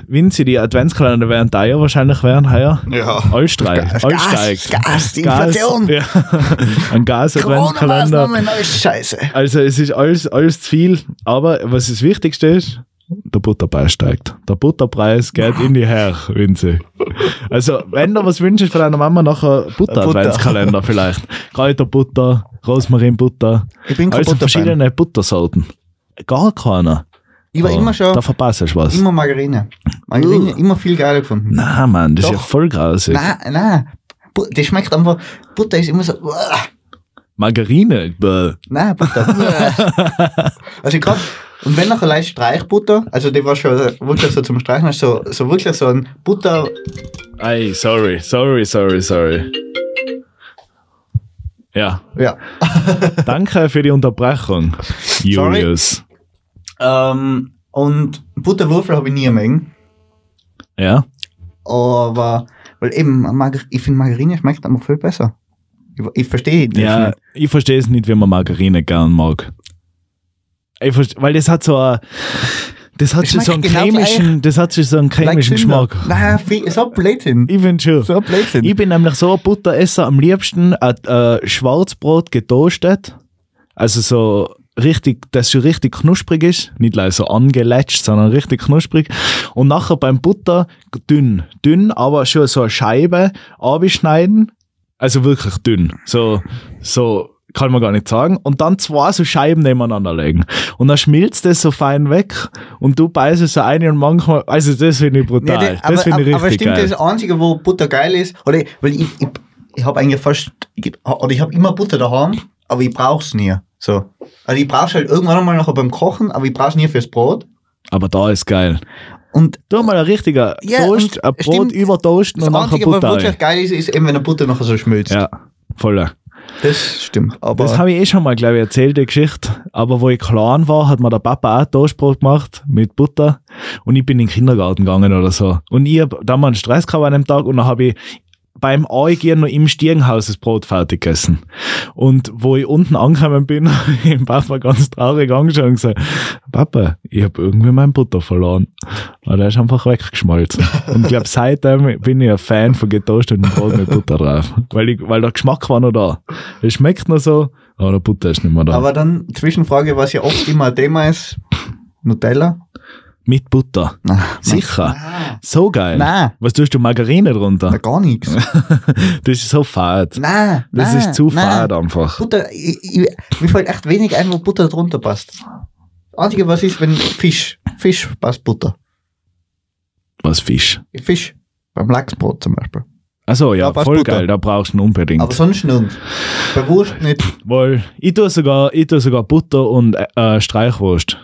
B: Vinci, die Adventskalender werden da ja wahrscheinlich werden heuer.
A: Ja.
B: Alles steigt.
A: Gas,
B: Alles
A: Gas. Gas, die Inflation.
B: Ja. Ein Gas-Adventskalender.
A: Scheiße.
B: Also es ist alles, alles zu viel, aber was das Wichtigste ist, der Butterpreis steigt. Der Butterpreis geht in die Her, Vinzi. Also wenn du was wünschst von deiner Mama, nachher Butter-Adventskalender vielleicht. Kräuterbutter, Rosmarinbutter,
A: Ich bin kein
B: also verschiedene Buttersorten. Gar keiner.
A: Ich war
B: Oh,
A: immer schon,
B: Da verpasst du was.
A: immer Margarine. Margarine immer viel geiler gefunden.
B: Na Mann, das ist ja
A: Doch.
B: voll grausig.
A: Nein, nein. Das schmeckt einfach, Butter ist immer so, uah.
B: Margarine, bäh.
A: nein, Butter. uah. also gerade, und wenn nachher leicht Streichbutter, also die war schon wirklich so zum Streichen, so, so wirklich so ein Butter,
B: Ei, sorry, sorry, sorry, sorry. Ja,
A: ja.
B: danke für die Unterbrechung, Julius.
A: Ähm, und Butterwürfel habe ich nie mögen.
B: Ja?
A: Aber, weil eben, Margar ich finde Margarine schmeckt einfach viel besser. Ich, ich verstehe das
B: Ja,
A: nicht.
B: ich verstehe es nicht, wie man Margarine gern mag. Ich verste- weil das hat so ein, das hat schon so einen
A: genau
B: chemischen, das hat schon so einen chemischen. Geschmack.
A: Nein, so Blödsinn.
B: Ich finde schon.
A: So Blödsinn.
B: Ich bin nämlich so ein Butteresser, am liebsten ein äh, Schwarzbrot getoastet. Also so richtig, das schon richtig knusprig ist. Nicht so angelätscht, sondern richtig knusprig. Und nachher beim Butter dünn. Dünn, aber schon so eine Scheibe abschneiden. Also wirklich dünn. So, so, kann man gar nicht sagen. Und dann zwei so Scheiben nebeneinander legen. Und dann schmilzt das so fein weg und du beißt es so ein und manchmal, also das finde ich brutal.
A: Ja, das,
B: finde ich
A: aber, aber
B: richtig
A: stimmt,
B: geil.
A: das Einzige, wo Butter geil ist, oder weil ich, ich, ich habe eigentlich fast, oder ich habe immer Butter daheim, aber ich brauch's nie. So. Also ich brauch's halt irgendwann einmal nachher beim Kochen, aber ich brauch's nie fürs Brot.
B: Aber da ist geil.
A: Und
B: Tu mal ein richtiger
A: Ja,
B: Toast, ein Brot übertoasten
A: das
B: und nachher
A: Einzige, was
B: Butter
A: wirklich geil ist, ist eben, wenn der Butter nachher so schmilzt.
B: Ja, voll.
A: Das stimmt. Aber
B: Das habe ich eh schon mal, glaube ich, erzählt, die Geschichte. Aber wo ich klein war, hat mir der Papa auch Toastbrot gemacht mit Butter und ich bin in den Kindergarten gegangen oder so. Und ich habe da mal einen Stress gehabt an dem Tag und dann habe ich beim Eingehen noch im Stiegenhaus das Brot fertig gegessen. Und wo ich unten angekommen bin, habe ich Papa ganz traurig angeschaut und gesagt, Papa, ich habe irgendwie mein Butter verloren. Und er ist einfach weggeschmolzen. Und ich glaube, seitdem bin ich ein Fan von getoastetem Brot mit Butter drauf. Weil, ich, weil der Geschmack war noch da. Es schmeckt noch so, aber der Butter ist nicht mehr da.
A: Aber dann Zwischenfrage, was ja oft immer ein Thema ist, Nutella.
B: Mit Butter.
A: Nein.
B: Sicher.
A: Nein.
B: So geil.
A: Nein.
B: Was tust du Margarine drunter?
A: Na, gar nichts.
B: Das ist so fad.
A: Nein.
B: Das
A: nein,
B: ist zu fad einfach.
A: Butter, ich, ich, mir fällt echt wenig ein, wo Butter drunter passt. Das Einzige, was ist, wenn Fisch, Fisch passt Butter.
B: Was Fisch.
A: Fisch. Beim Lachsbrot zum Beispiel.
B: Also ja, voll
A: Butter.
B: geil, da brauchst du ihn unbedingt.
A: Aber sonst nirgends. Bei Wurst nicht.
B: Weil ich tue sogar, ich tue sogar Butter und äh, Streichwurst.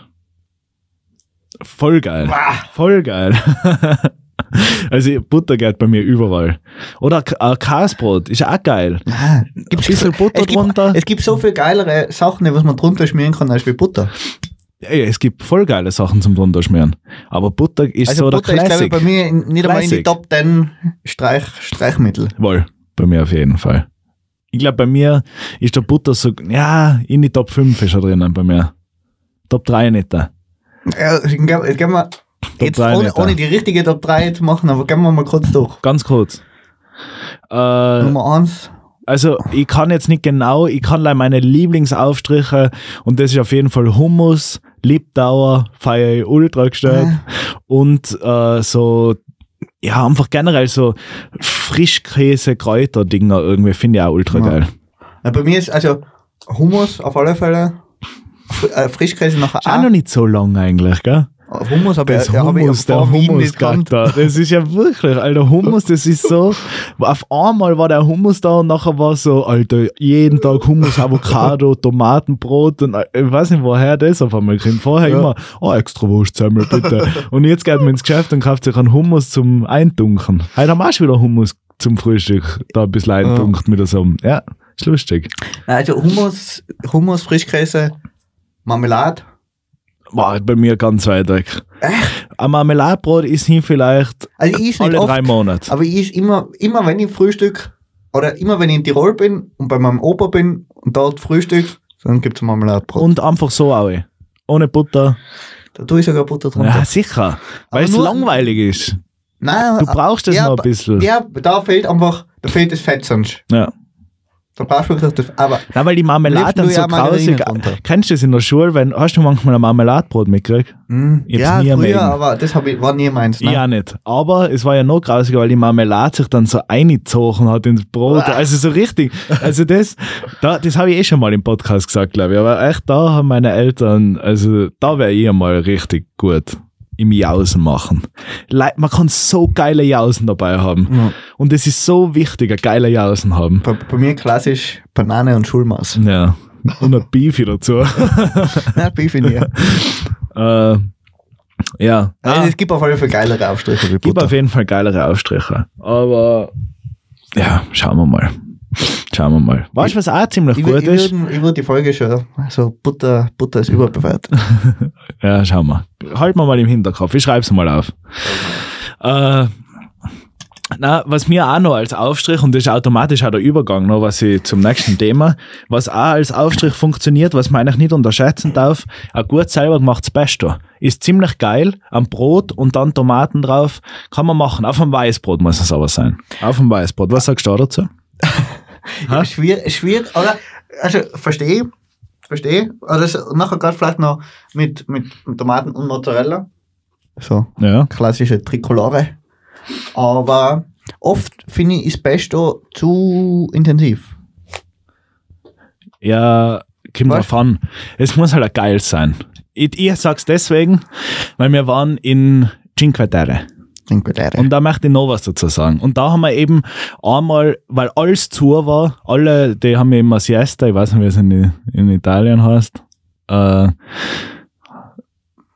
B: Voll geil.
A: Bah.
B: Voll geil. also Butter geht bei mir überall. Oder äh, Käsebrot ist auch geil.
A: Nein.
B: Ein bisschen Butter
A: es gibt,
B: drunter.
A: Es gibt so viel geilere Sachen, was man drunter schmieren kann, als wie Butter.
B: Ey, es gibt voll geile Sachen zum drunter schmieren. Aber Butter ist
A: Also
B: so der
A: Butter ist, glaube ich,
B: Classic.
A: bei mir nicht einmal in die
B: Classic.
A: Top 10 Streich, Streichmittel.
B: Wohl, bei mir auf jeden Fall. Ich glaube, bei mir ist der Butter so, ja, in die Top 5 ist er drinnen bei mir. Top 3 nicht da.
A: Ja, glaub mal, jetzt ohne, ohne
B: ja.
A: die richtige Top 3 zu machen, aber gehen wir mal kurz durch.
B: Ganz kurz. Äh,
A: Nummer 1.
B: also, ich kann jetzt nicht genau, ich kann leider meine Lieblingsaufstriche und das ist auf jeden Fall Hummus, Liebdauer, feiere ich ultra gestellt und äh, so, ja, einfach generell so Frischkäse, Kräuter-Dinger irgendwie finde ich auch ultra
A: Ja.
B: geil.
A: Ja, bei mir ist also Hummus auf alle Fälle. Äh, Frischkäse nachher
B: Ist auch noch nicht so lang eigentlich, gell?
A: Auf Hummus, aber
B: Das
A: ja, hab ich
B: Hummus, der Hummus da. Das ist ja wirklich, Alter, Hummus, das ist so. Auf einmal war der Hummus da und nachher war so, Alter, jeden Tag Hummus, Avocado, Tomatenbrot und äh, ich weiß nicht, woher das auf einmal kommt. Vorher
A: Ja.
B: immer, oh, extra Wurstsemmel, bitte. und jetzt geht man ins Geschäft und kauft sich einen Hummus zum Eindunken. Heute haben wir auch schon wieder Hummus zum Frühstück, da ein bisschen eindunkt mit so einem. Ja, ist lustig.
A: Also Hummus, Hummus, Frischkäse, Marmelade.
B: War bei mir ganz weit weg. Ein Marmeladebrot ist hin vielleicht
A: Also ich
B: alle
A: oft,
B: drei Monate.
A: aber ich immer, immer wenn ich Frühstück oder immer wenn ich in Tirol bin und bei meinem Opa bin und dort Frühstück, dann gibt es Marmeladebrot.
B: Und einfach so auch. Ohne Butter.
A: da tue ich sogar Butter drunter.
B: Ja, sicher. Weil es langweilig ist.
A: Nein,
B: Du brauchst das
A: ja,
B: noch ein bisschen.
A: Ja, da fehlt einfach, da fehlt das Fett sonst.
B: Ja.
A: Da brauchst du wirklich das, aber
B: Na, weil die Marmelade dann so
A: ja
B: grausig. Kennst du das in der Schule? Wenn, hast du manchmal ein Marmeladebrot mitgekriegt? Hab's
A: ja, früher,
B: mögen.
A: aber das hab ich, war nie meins. Ne?
B: Auch nicht. Aber es war ja noch grausiger, weil die Marmelade sich dann so eingezogen hat ins Brot.
A: Uah.
B: Also so richtig. Also das, da, das habe ich eh schon mal im Podcast gesagt, glaube ich. Aber echt, da haben meine Eltern, also da wäre ich mal richtig gut im Jausen machen. Man kann so geile Jausen dabei haben.
A: Ja.
B: Und es ist so wichtig, ein geiler Jausen haben.
A: Bei, bei mir klassisch Banane und Schulmaß.
B: Ja. Und ein Beefy dazu.
A: Nein, Beef in ihr.
B: äh, ja.
A: Also es gibt auf alle Fall geilere Aufstriche wie
B: gibt auf jeden Fall geilere Aufstriche. Aber ja, schauen wir mal. Schauen wir mal. Weißt du, was auch ziemlich
A: Ich,
B: gut
A: ich,
B: ist?
A: ich würde die Folge schon, also Butter, Butter ist überbewertet.
B: Ja, schauen wir. Halten wir mal im Hinterkopf. Ich schreibe es mal auf. Äh, na, was mir auch noch als Aufstrich, und das ist automatisch auch der Übergang, noch was ich zum nächsten Thema, was auch als Aufstrich funktioniert, was man eigentlich nicht unterschätzen darf, ein gut selber gemachtes Pesto. Ist ziemlich geil, am Brot und dann Tomaten drauf, kann man machen. Auf dem Weißbrot muss es aber sein. Auf dem Weißbrot. Was sagst du da dazu?
A: Schwierig, schwierig, oder? Also, verstehe, verstehe. Oder so, nachher gerade vielleicht noch mit, mit Tomaten und Mozzarella. So,
B: Ja.
A: klassische Tricolore. Aber oft finde ich, ist Pesto zu intensiv.
B: Ja, kommt drauf an. Es muss halt geil sein. Ich, ich sag's deswegen, weil wir waren in Cinque Terre. Und da möchte ich noch was dazu sagen. Und da haben wir eben einmal, weil alles zu war, alle, die haben immer Siesta, ich weiß nicht, wie es in, in Italien heißt. Äh,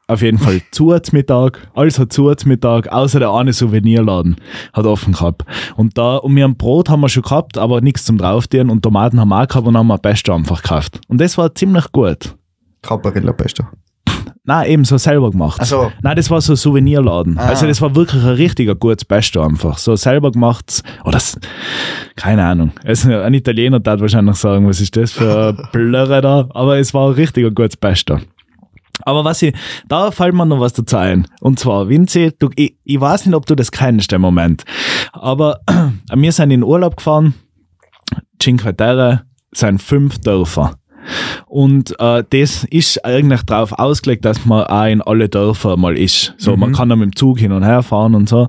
B: auf jeden Fall zu Mittag, alles hat zu Mittag, außer der eine Souvenirladen hat offen gehabt. Und da, und wir haben Brot haben wir schon gehabt, aber nichts zum draufdienen und Tomaten haben wir auch gehabt und haben wir Pesto einfach gekauft. Und das war ziemlich gut.
A: Caparilla Pesto.
B: Nein, eben so selber gemacht.
A: Also,
B: Nein, das war so ein Souvenirladen.
A: Ah.
B: Also das war wirklich ein richtiger gutes Pesto einfach. So selber gemacht. Oder das, keine Ahnung. Also ein Italiener darf wahrscheinlich sagen, was ist das für ein Blöre da? Aber es war ein richtiger gutes Pesto. Aber was ich, da fällt mir noch was dazu ein. Und zwar, Vinci, du, ich, ich weiß nicht, ob du das kennst, der Moment. Aber wir sind in Urlaub gefahren. Cinque Terre sind fünf Dörfer. Und äh, das ist eigentlich darauf ausgelegt, dass man auch in alle Dörfer mal ist. So, man kann dann mit dem Zug hin und her fahren und so.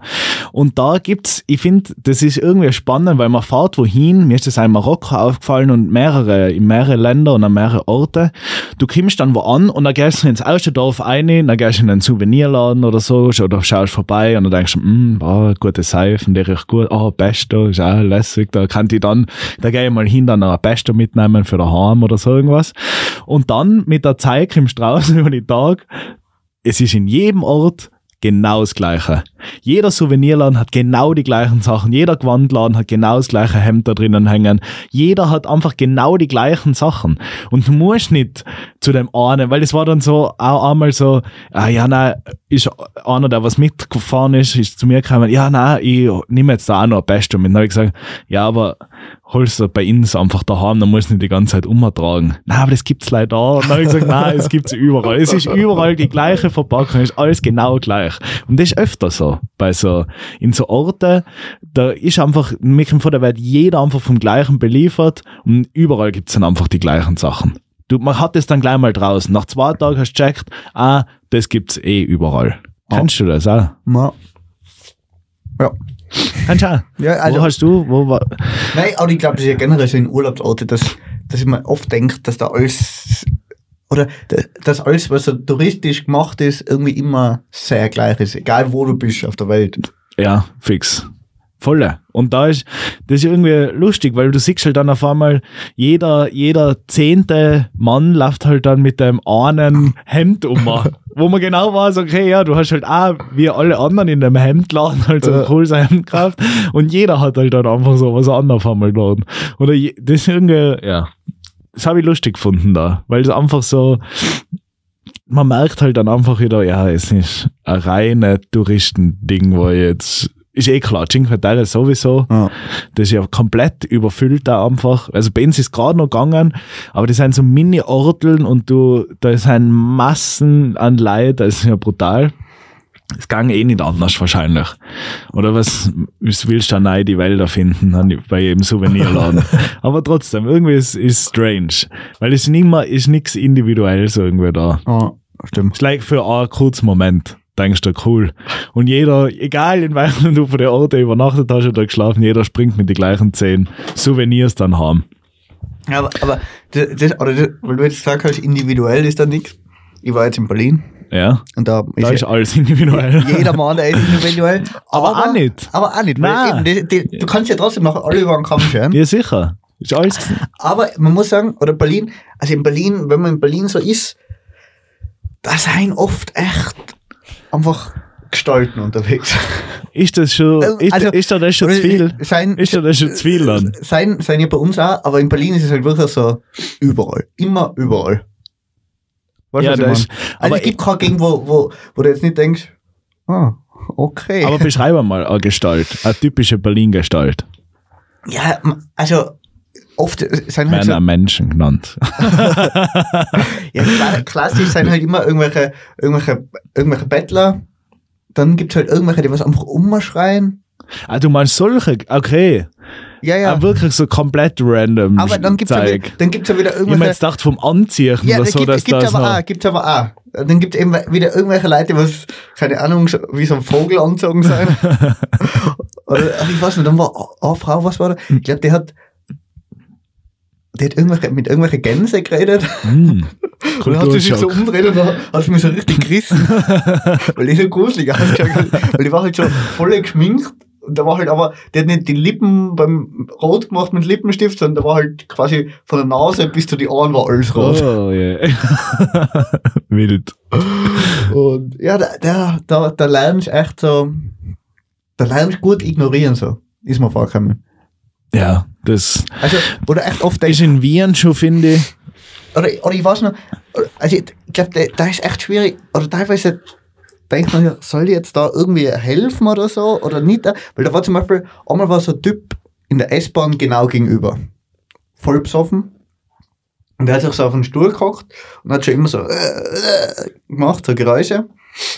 B: Und da gibt's, ich finde, das ist irgendwie spannend, weil man fährt wohin, mir ist das in Marokko aufgefallen und mehrere, in mehrere Länder und an mehrere Orte. Du kommst dann wo an und dann gehst du ins erste Dorf rein, dann gehst du in einen Souvenirladen oder so, oder schaust vorbei und dann denkst du, mm, boah, gute Seifen, der riecht gut, ah, Pesto, ist auch lässig, da kann ich dann, da gehe ich mal hin, dann ein Pesto mitnehmen für daheim oder so irgendwas. Und dann mit der Zeit kommst du raus über den Tag, es ist in jedem Ort genau das Gleiche. Jeder Souvenirladen hat genau die gleichen Sachen. Jeder Gewandladen hat genau das gleiche Hemd da drinnen hängen. Jeder hat einfach genau die gleichen Sachen. Und du musst nicht zu dem einen, weil es war dann so, auch einmal so, ah ja, nein, ist einer, der was mitgefahren ist, ist zu mir gekommen, ja, nein, ich nehme jetzt da auch noch ein Pesto mit. Dann habe ich gesagt, ja, aber holst du bei uns einfach daheim, dann musst du nicht die ganze Zeit umtragen. Nein, aber das gibt's leider da. Und dann habe ich gesagt, nein, es gibt's überall. Es ist überall die gleiche Verpackung, es ist alles genau gleich. Und das ist öfter so. Bei so, in so Orten, da ist einfach, kommt vor, da wird jeder einfach vom Gleichen beliefert und überall gibt's dann einfach die gleichen Sachen. Du, man hat es dann gleich mal draußen. Nach zwei Tagen hast du gecheckt, ah, das gibt's eh überall.
A: Ja.
B: Kennst du das auch?
A: ja. Ja.
B: Du auch?
A: Ja, also,
B: wo hast du, wo war,
A: nein, aber ich glaube, das ist ja generell so in Urlaubsorte, dass, dass ich mir oft denke, dass da alles, oder dass alles, was so touristisch gemacht ist, irgendwie immer sehr gleich ist, egal wo du bist auf der Welt.
B: Ja, fix. Volle. Und da ist, das ist irgendwie lustig, weil du siehst halt dann auf einmal, jeder, jeder zehnte Mann läuft halt dann mit dem einen Hemd um. wo man genau weiß, okay, ja, du hast halt auch, wie alle anderen in dem Hemdladen halt so ein
A: Ja.
B: cooles Hemd gekauft und jeder hat halt dann einfach so was anderes einmal Laden. Oder je, das ist irgendwie, ja, das habe ich lustig gefunden da, weil es einfach so, man merkt halt dann einfach wieder, ja, es ist ein reines Touristending, wo ich jetzt, ist eh klar, Cinque Terre sowieso,
A: Ja.
B: das ist ja komplett überfüllt da einfach. Also bei uns ist gerade noch gegangen, aber das sind so Mini-Orteln und du, da sind Massen an Leid, das ist ja brutal. Es ging eh nicht anders wahrscheinlich. Oder was, was willst du da neu die Wälder finden bei jedem Souvenirladen? Aber trotzdem, irgendwie ist, ist strange. Weil es mehr, ist nichts individuell so irgendwie da.
A: Ja, stimmt.
B: Ist like für einen kurzen Moment. Denkst du, cool. Und jeder, egal in welchem du von der Orte übernachtet hast oder geschlafen, jeder springt mit den gleichen zehn Souvenirs dann haben.
A: Aber, aber das, das, oder das, weil du jetzt gesagt hast, individuell ist da nichts. Ich war jetzt in Berlin
B: Ja,
A: und da
B: da ist
A: ist
B: alles individuell.
A: jeder Mann der ist individuell.
B: Aber auch nicht.
A: Aber auch nicht.
B: Nein.
A: Eben, die, die, du kannst ja trotzdem noch alle über den Kamm scheren.
B: Ja, sicher. Ist alles.
A: Aber man muss sagen, oder Berlin, also in Berlin, wenn man in Berlin so ist, da sind oft echt einfach Gestalten unterwegs.
B: Ist das schon, ist,
A: Also,
B: ist da das schon zu viel?
A: Sein,
B: Ist da das schon zu viel dann?
A: Sein, sein ja bei uns auch, aber in Berlin ist es halt wirklich so überall. Immer überall. Weißt
B: Ja,
A: was
B: das ist?
A: Also
B: aber,
A: es gibt keine Gegend, wo, wo, wo du jetzt nicht denkst, ah, okay.
B: aber beschreibe mal eine Gestalt. Eine typische Berlin-Gestalt.
A: ja, also oft sind halt
B: Werden
A: so,
B: Menschen genannt.
A: ja, klassisch sind halt immer irgendwelche, irgendwelche, irgendwelche Bettler. Dann gibt es halt irgendwelche, die was einfach umschreien.
B: ah, du meinst solche? Okay.
A: Ja,
B: Ja.
A: ja.
B: Ah, wirklich so komplett random
A: aber dann gibt es ja, dann gibt's ja wieder
B: Ich hab mir
A: irgendwelche.
B: jetzt gedacht vom Anziehen
A: Ja,
B: oder so,
A: gibt
B: dass
A: es gibt's
B: das
A: aber auch, gibt's aber auch. Dann gibt es eben wieder irgendwelche Leute, was, keine Ahnung, wie so ein Vogel anzogen sein. Oder ich weiß nicht, dann war eine Frau, was war da? Ich glaube, die hat die hat irgendwelche, mit irgendwelchen Gänse geredet.
B: Mm.
A: Und dann hat sie sich so umgedreht und dann hat sie mich so richtig gerissen. weil die so gruselig ausgeschaut. Weil die war halt schon voll geschminkt. Und da war halt aber, die hat nicht die Lippen beim Rot gemacht mit Lippenstift, sondern da war halt quasi von der Nase bis zu die Ohren war alles rot.
B: Oh, yeah. Wild.
A: Und ja, da, da, da, da lernst echt so, da lernst gut ignorieren so. Ist mir vorgekommen.
B: Ja, das
A: Also, oder echt oft
B: ist in Wien schon, finde ich.
A: oder, oder ich weiß noch, also ich glaube, da, ist echt schwierig, oder teilweise denkt man soll ich jetzt da irgendwie helfen oder so, oder nicht? Weil da war zum Beispiel, einmal war so ein Typ in der S-Bahn genau gegenüber. Voll besoffen. Und der hat sich so auf den Stuhl gehockt und hat schon immer so äh, äh, gemacht, so Geräusche.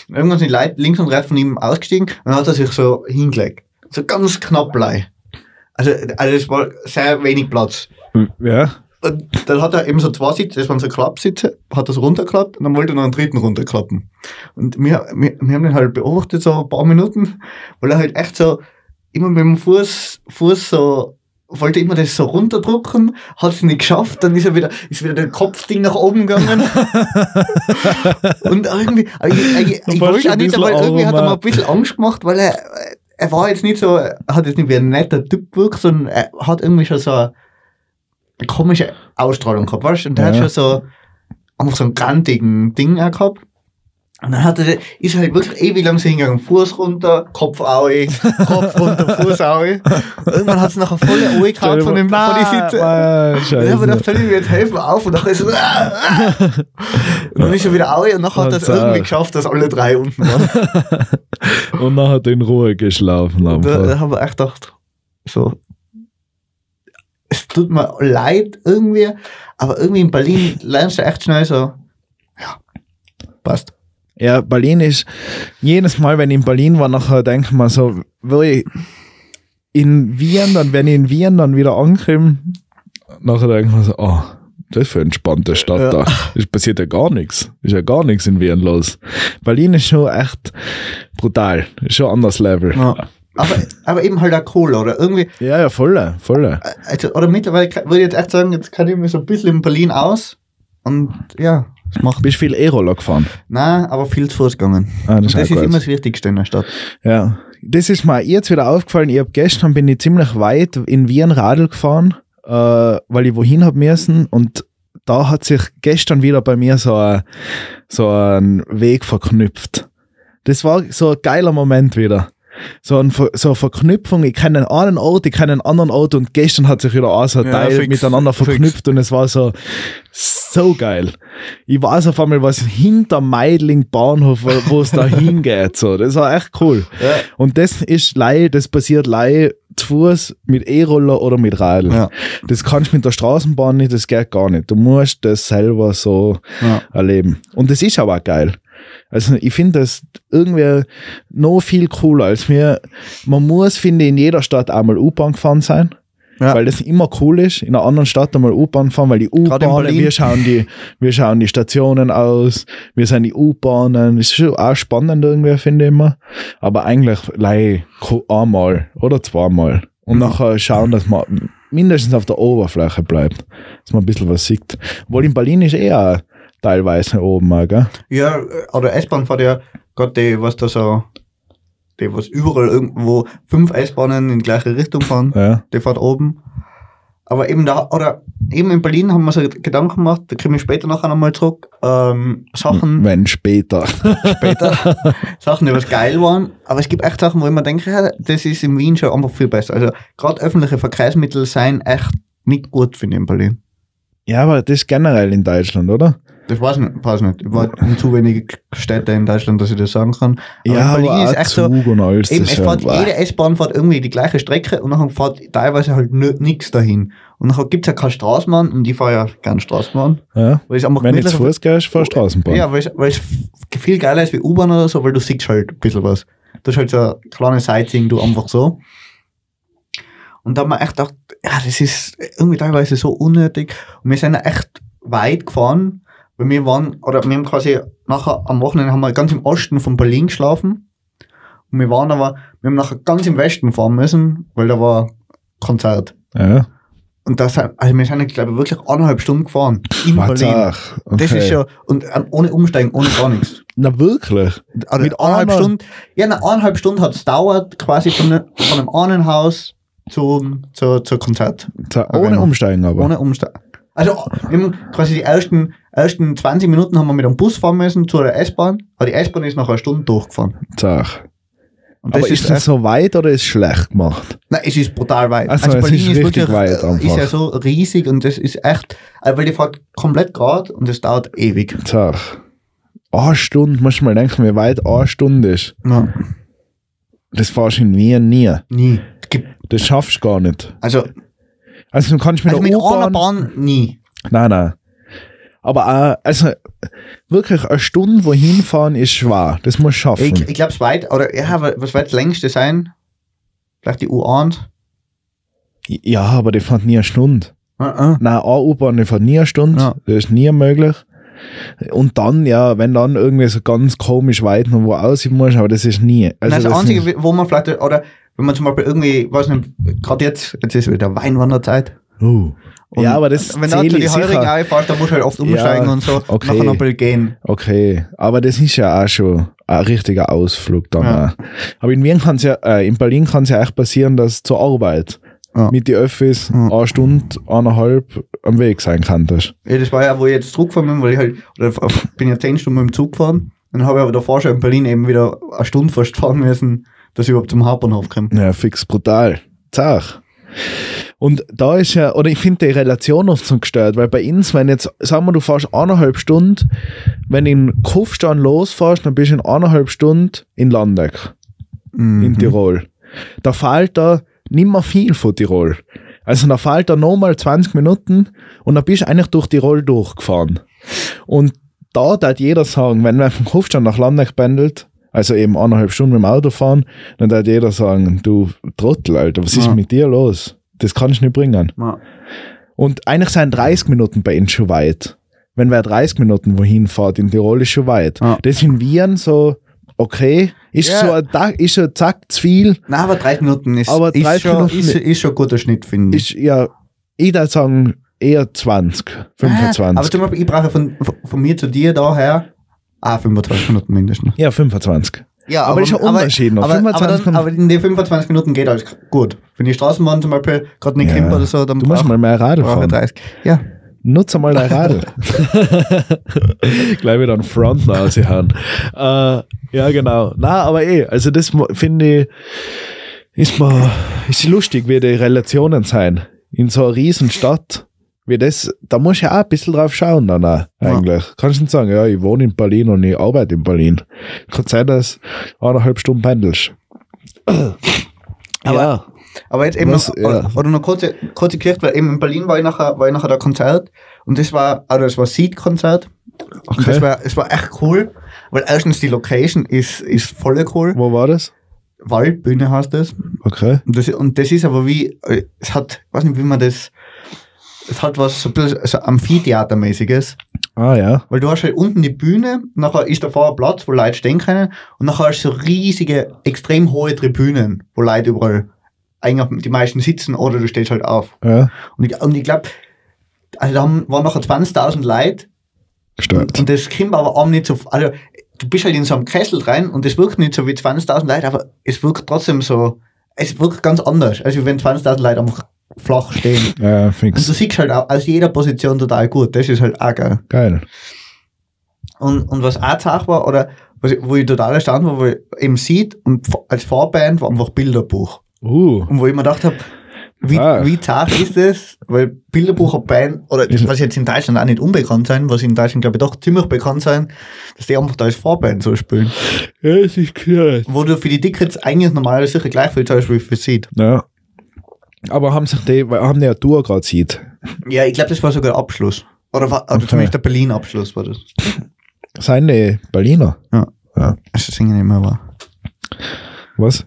A: Und irgendwann sind die Leute links und rechts von ihm ausgestiegen und dann hat er sich so hingelegt. So ganz knapp blei. Also, also es war sehr wenig Platz.
B: Ja.
A: Und dann hat er eben so zwei Sitze, das waren so Klappsitze, hat das runtergeklappt und dann wollte er noch einen dritten runterklappen. Und wir, wir, wir haben ihn halt beobachtet, so ein paar Minuten, weil er halt echt so immer mit dem Fuß, Fuß so, wollte immer das so runterdrücken, hat es nicht geschafft, dann ist er wieder, ist wieder der Kopfding nach oben gegangen. und irgendwie, ich, ich, ich
B: Fast
A: wollte auch nicht, aber irgendwie hat er mir ein bisschen Angst gemacht, weil er, er war jetzt nicht so, er hat jetzt nicht wie ein netter Typ gewirkt, sondern er hat irgendwie schon so eine komische Ausstrahlung gehabt, weißt du? Und der hat
B: Ja.
A: schon so einfach so einen grantigen Ding auch gehabt. Und dann hat er, ist er halt wirklich ewig lang so hingegangen, Fuß runter, Kopf aue, Kopf runter, Fuß aue. Irgendwann hat es nachher voll Aue gehabt von, dem, von die Sitze. Und dann wir
B: Scheiße.
A: gedacht, soll ich mir jetzt helfen auf? Und nachher ist so, ah, ah. Und dann ist er wieder Aue und nachher hat er es irgendwie geschafft, dass alle drei unten waren.
B: Und dann hat er in Ruhe geschlafen.
A: Da, da haben wir echt gedacht, so, es tut mir leid irgendwie, aber irgendwie in Berlin lernst du echt schnell so, ja, passt.
B: Ja, Berlin ist, jedes Mal, wenn ich in Berlin war, nachher denke ich mir so, will ich in Wien, dann, wenn ich in Wien dann wieder ankomme, nachher denke ich mir so, oh, das ist für eine entspannte Stadt
A: Ja.
B: da. Es passiert ja gar nichts. Ist ja gar nichts in Wien los. Berlin ist schon echt brutal. Ist schon ein anderes Level.
A: Ja. Aber, aber eben halt auch cool, oder? Irgendwie,
B: Ja, ja, voll, voll.
A: also, oder mittlerweile würde ich jetzt echt sagen, jetzt kann ich mir so ein bisschen in Berlin aus und ja, es macht,
B: Bist viel E-Roller gefahren?
A: nein, aber viel zu Fuß gegangen.
B: Ah,
A: Und
B: das
A: das
B: ist
A: immer das Wichtigste in der Stadt.
B: Ja, das ist mir jetzt wieder aufgefallen. Ich habe gestern bin ich ziemlich weit in Wien Radl gefahren, äh, weil ich wohin hab müssen und da hat sich gestern wieder bei mir so ein, so ein Weg verknüpft. Das war so ein geiler Moment wieder. So, ein, so eine Verknüpfung, ich kenne einen Ort, ich kenne einen anderen Ort und gestern hat sich wieder so ein
A: Ja,
B: Teil
A: fix,
B: miteinander
A: fix.
B: verknüpft und es war so so geil. Ich weiß auf einmal, was hinter Meidling Bahnhof, wo es da hingeht. So. Das war echt cool.
A: Ja.
B: Und das ist lei, das passiert lei zu Fuß mit E-Roller oder mit Radl.
A: Ja.
B: Das kannst du mit der Straßenbahn nicht, das geht gar nicht. Du musst das selber so erleben. Und das ist aber auch geil. Also ich finde das irgendwie noch viel cooler als mir. Man muss, finde ich, in jeder Stadt einmal U-Bahn gefahren sein.
A: Ja.
B: Weil das immer cool ist, in einer anderen Stadt einmal U-Bahn fahren, weil die
A: Berlin.
B: wir schauen die, wir schauen die Stationen aus, wir sind die U-Bahnen, ist schon auch spannend irgendwie, finde ich immer. Aber eigentlich lei einmal oder zweimal. Und
A: Ja.
B: nachher schauen, dass man mindestens auf der Oberfläche bleibt, dass man ein bisschen was sieht. Obwohl in Berlin ist eher teilweise oben, auch, gell?
A: Ja, oder S-Bahn fährt ja gerade die, was da so, die, was überall irgendwo fünf S-Bahnen in die gleiche Richtung fahren,
B: Ja.
A: die fährt oben. Aber eben da, oder eben in Berlin haben wir so Gedanken gemacht, da komme ich später nachher nochmal zurück, ähm, Sachen
B: Wenn später.
A: später, Sachen, die was geil waren, aber es gibt echt Sachen, wo ich mir denke, das ist in Wien schon einfach viel besser. Also gerade öffentliche Verkehrsmittel seien echt nicht gut, finde ich, in Berlin.
B: Ja, aber das generell in Deutschland, oder?
A: Das weiß ich nicht, weiß nicht. Ich war in zu wenige Städte in Deutschland, dass ich das sagen kann. Aber
B: ja,
A: in Berlin ist echt so,
B: alles.
A: Eben, es fährt,
B: ja-
A: jede S-Bahn fährt irgendwie die gleiche Strecke und dann fährt teilweise halt nichts dahin. Und dann gibt es ja keine Straßenbahn und ich fahre ja gern Straßenbahn.
B: Ja.
A: Weil einfach
B: Wenn ich zu Fuß gehst, fahr Straßenbahn.
A: Ja, weil es, weil es viel geiler ist wie U-Bahn oder so, weil du siehst halt ein bisschen was. Das ist halt so ein kleines Sightseeing, du einfach so. Und da haben wir echt gedacht, ja, das ist irgendwie teilweise so unnötig. Und wir sind ja echt weit gefahren, weil wir waren, oder wir haben quasi nachher am Wochenende haben wir ganz im Osten von Berlin geschlafen. Und wir waren aber, wir haben nachher ganz im Westen fahren müssen, weil da war Konzert.
B: Ja.
A: Und das, also wir sind, glaube ich, wirklich eineinhalb Stunden gefahren. In Berlin.
B: okay.
A: Das ist schon, und ähm, ohne Umsteigen, ohne gar nichts.
B: Na wirklich?
A: Also
B: Mit
A: eineinhalb Stunden, ja, eine eineinhalb Stunden hat es dauert, quasi von, ne, von einem einen Haus zum, zur, zur Konzert.
B: Ohne. Umsteigen aber.
A: Ohne Umsteigen. Also, wir haben quasi die ersten, ersten 20 Minuten haben wir mit dem Bus fahren müssen zu der S-Bahn, aber die S-Bahn ist nach einer Stunde durchgefahren.
B: Sag.
A: Und
B: Aber ist das so weit oder ist es schlecht gemacht?
A: Nein, es ist brutal weit.
B: Ach so, es ist richtig
A: wirklich,
B: weit
A: äh,
B: einfach.
A: ist ja so riesig und das ist echt, also weil die fährt komplett gerade und das dauert ewig.
B: Sag. Eine Stunde, musst du mal denken, wie weit eine Stunde ist.
A: Ja,
B: Das fahrst du in Wien nie.
A: nie.
B: Das schaffst du gar nicht.
A: also,
B: Also du kannst mit
A: also
B: der
A: mit einer
B: U-Bahn...
A: Bahn nie.
B: Nein, nein. Aber auch, also wirklich eine Stunde wohin fahren ist schwer. Das muss schaffen.
A: Ich, ich glaube, es weit, oder ja, wa- was wird das längste sein? Vielleicht die U1?
B: ja, aber die fährt nie eine Stunde.
A: Uh
B: Nein, eine U-Bahn die fährt nie eine Stunde.
A: Ja.
B: Das ist nie möglich. Und dann, ja, wenn dann irgendwie so ganz komisch weit noch wo aussehen muss, aber das ist nie. Also
A: das,
B: das
A: Einzige, wo man vielleicht, oder wenn man zum Beispiel irgendwie, weiß nicht, gerade jetzt, jetzt ist wieder Weinwanderzeit.
B: Uh.
A: Und
B: Ja, aber das
A: Wenn du die Heurigen reinfährst, dann musst du halt oft umsteigen
B: Ja,
A: und so,
B: okay.
A: nachher noch ein bisschen gehen.
B: Okay, aber das ist ja auch schon ein richtiger Ausflug dann.
A: Ja.
B: auch. Aber in Wien kann es ja, äh, in Berlin kann es ja echt passieren, dass zur Arbeit
A: Ja.
B: mit den Öffis
A: Ja.
B: eine Stunde, eineinhalb am Weg sein kannst.
A: Ja, das war ja, wo ich jetzt zurückgefahren bin, weil ich halt, oder bin ja zehn Stunden mit dem Zug gefahren. Dann habe ich aber davor schon in Berlin eben wieder eine Stunde fast fahren müssen, dass ich überhaupt zum Hauptbahnhof komme.
B: Ja, fix brutal. Zach. Und da ist ja, oder ich finde die Relation oft so gestört, weil bei uns, wenn jetzt, sagen wir, du fährst eineinhalb Stunden, wenn du in Kufstein losfährst, dann bist du in eineinhalb Stunden in Landeck.
A: Mhm.
B: in Tirol. Da fehlt da nicht mehr viel von Tirol. Also da fehlt da nochmal 20 Minuten und dann bist du eigentlich durch Tirol durchgefahren. Und da darf jeder sagen, wenn man von Kufstein nach Landeck pendelt, also eben eineinhalb Stunden mit dem Auto fahren, dann darf jeder sagen, du Trottel, Alter, was ist
A: Ja.
B: mit dir los? Das kann ich nicht bringen.
A: Ja.
B: Und eigentlich sind 30 Minuten bei uns schon weit. Wenn wer 30 Minuten wohin fährt, in Tirol ist schon weit.
A: Ja.
B: Das in Wien so, okay, ist
A: Ja.
B: so ein Tag, ist so zack zu viel.
A: Nein, aber 30 Minuten ist,
B: Aber
A: ist,
B: 30
A: schon,
B: Minuten-
A: ist, ist schon ein guter Schnitt, finde ich.
B: Ist ja, ich würde sagen, eher 20, 25.
A: Ah, aber zum Beispiel, ich brauche von, von, von mir zu dir daher ah, 25 Minuten mindestens.
B: ja, 25.
A: Ja,
B: Aber ist ja Unterschied noch.
A: Aber,
B: 25
A: aber, dann, aber in den 25 Minuten geht alles gut. Wenn die Straßenbahn zum Beispiel gerade nicht
B: Ja.
A: kommt oder so, dann
B: Du musst
A: brauch-
B: mal mehr Radl fahren.
A: 30. Ja.
B: Nutze mal dein Radl. Gleich wieder einen Front haben. Äh, ja, genau. Na, aber eh, also das finde ich, ist mal, ist lustig, wie die Relationen sein. In so einer riesen Stadt. Wie das, da musst du ja auch ein bisschen drauf schauen dann auch,
A: Ja.
B: eigentlich. Kannst du nicht sagen, ja, ich wohne in Berlin und ich arbeite in Berlin. Kann sein, dass du eineinhalb Stunden pendelst.
A: Aber-
B: ja.
A: Aber jetzt eben
B: Was,
A: noch,
B: ja.
A: oder, oder noch kurze, kurze Geschichte, weil eben in Berlin war ich nachher, war ich nachher da Konzert und das war, also das war Seed-Konzert und
B: Okay.
A: das war, es war echt cool, weil erstens die Location ist, ist voll cool.
B: Wo war das?
A: Waldbühne heißt das.
B: Okay.
A: Und das, und das ist aber wie, es hat, ich weiß nicht, wie man das, es hat was so ein bisschen so Amphitheatermäßiges,
B: Ah, ja.
A: weil du hast halt unten die Bühne, nachher ist davor ein Platz, wo Leute stehen können und nachher hast du so riesige, extrem hohe Tribünen, wo Leute überall, eigentlich die meisten sitzen oder du stehst halt auf.
B: Ja.
A: Und ich, und ich glaube, also da haben- waren nachher 20.000 Leute
B: Gestört.
A: und das kommt aber auch nicht so, also du bist halt in so einem Kessel rein und es wirkt nicht so wie 20.000 Leute, aber es wirkt trotzdem so, es wirkt ganz anders, als wenn 20.000 Leute einfach flach stehen.
B: Ja,
A: Und
B: fix.
A: du siehst halt aus jeder Position total gut, das ist halt auch geil.
B: Geil.
A: Und, und was auch Sache war, oder was, ich- wo ich total erstaunt war, wo ich eben sieht und als Vorband war einfach Bilderbuch.
B: Uh.
A: Und wo ich mir gedacht habe, wie,
B: Ah.
A: wie zart ist das? Weil Bilderbuch hat Band, oder
B: Ist-
A: was jetzt in Deutschland auch nicht unbekannt sein, was in Deutschland glaube ich doch ziemlich bekannt sein, dass die einfach da als Vorband so spielen.
B: Ja, es ist klar.
A: Wo du für die Tickets eigentlich normalerweise sicher gleich viel zahlst wie für Seed.
B: Ja. Aber haben sich die, haben die ja Tour gerade sieht.
A: Ja, ich glaube, das war sogar Abschluss. Oder, war, oder
B: Okay.
A: zumindest der Berlin-Abschluss war das.
B: Seien die Berliner?
A: Also singen immer war
B: Was?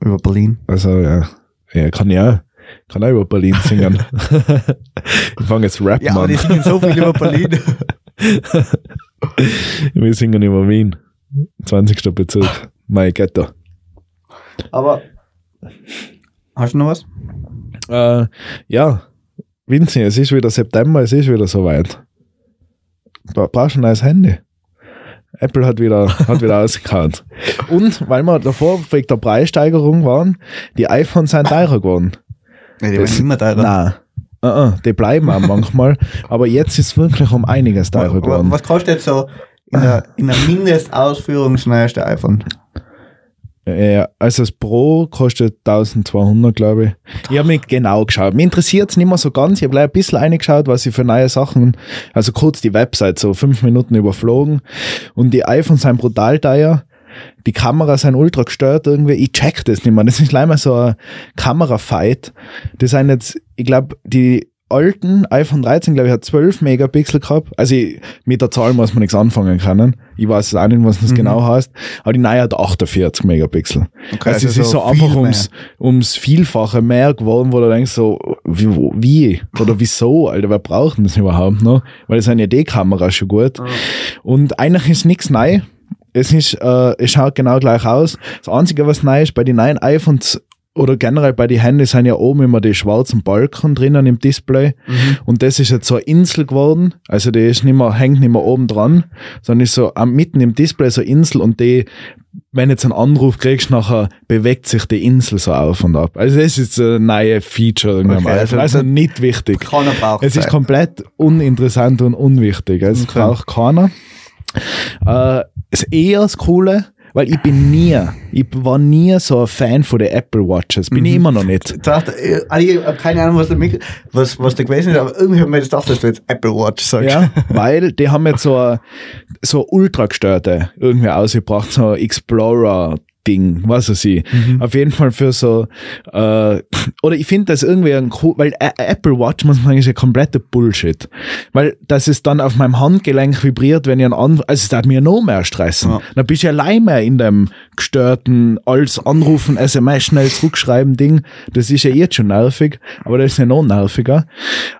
A: über Berlin.
B: Also, ja. Ja, kann ja. Kann auch über Berlin singen. ich fange jetzt Rap
A: Ja,
B: an.
A: die singen so viel über Berlin.
B: Wir singen über Wien. 20. Bezirk. Mein Ghetto.
A: Aber hast du noch was?
B: Äh, ja. Vinzi, es ist wieder September, es ist wieder soweit. Du brauchst ein neues Handy. Apple hat wieder, hat wieder ausgehauen. Und weil wir davor wegen der Preissteigerung waren, die iPhones sind teurer geworden.
A: Ja, die
B: Das-
A: werden immer teurer.
B: Nein. Uh -uh, die bleiben auch manchmal, aber jetzt ist es wirklich um einiges teurer geworden.
A: Was kostet jetzt so in der, in der Mindestausführung das neueste iPhone?
B: Ja, also das Pro kostet 1200, glaube ich. Ich habe nicht genau geschaut. Mich interessiert es nicht mehr so ganz. Ich habe ein bisschen reingeschaut, was ich für neue Sachen, also kurz die Website, so fünf Minuten überflogen. Und die iPhones sind brutal teuer. Die Kameras sind ultra gestört irgendwie. Ich check das nicht mehr. Das ist leider so ein Kamerafight. Das sind jetzt, ich glaube, die alten iPhone 13, glaube ich, hat 12 Megapixel gehabt. Also ich, mit der Zahl muss man nichts anfangen können. Ich weiß es auch nicht, was das
A: Mhm.
B: genau heißt. Aber die neue hat 48 Megapixel.
A: Okay,
B: also, es
A: also
B: ist
A: so
B: einfach ums, ums Vielfache mehr geworden, wo du denkst so, wie, wie? Oder wieso, Alter, wer braucht das überhaupt noch? Weil es die Kameras schon gut. Und eigentlich ist nichts neu. Es ist, äh, es schaut genau gleich aus. Das Einzige, was neu ist, bei den neuen iPhones oder generell bei den Handys sind ja oben immer die schwarzen Balken drinnen im Display.
A: Mhm.
B: Und das ist jetzt so eine Insel geworden. Also die ist nicht mehr, hängt nicht mehr oben dran, sondern ist so am- mitten im Display so eine Insel und die, wenn jetzt einen Anruf kriegst, nachher bewegt sich die Insel so auf und ab. Also das ist ein neues Feature
A: Okay, also
B: Also, nicht wichtig.
A: Keiner braucht
B: Es ist komplett uninteressant und unwichtig. Also Es
A: Okay.
B: braucht keiner. Äh, das eher das Coole, weil ich bin nie, ich war nie so ein Fan von den Apple Watches. Bin ich
A: Mhm.
B: immer noch nicht.
A: Ich dachte, äh, ich habe keine Ahnung, was da, was, was da gewesen ist, aber irgendwie habe ich mir das gedacht, dass du jetzt Apple Watch sagst.
B: Ja, weil die haben jetzt so ein, so ultra gestörte irgendwie ausgebracht, so Explorer Ding, was weiß ich. Auf jeden Fall für so, äh, oder ich finde das irgendwie ein cool, weil Ä- Apple Watch, muss man sagen, ist ja kompletter Bullshit. Weil das ist dann auf meinem Handgelenk vibriert, wenn ich einen Anruf, also es hat mir noch mehr stressen.
A: Ja.
B: Dann bist du ja allein mehr in dem gestörten, als Anrufen, SMS schnell zurückschreiben Ding. Das ist ja jetzt schon nervig, aber das ist ja noch nerviger.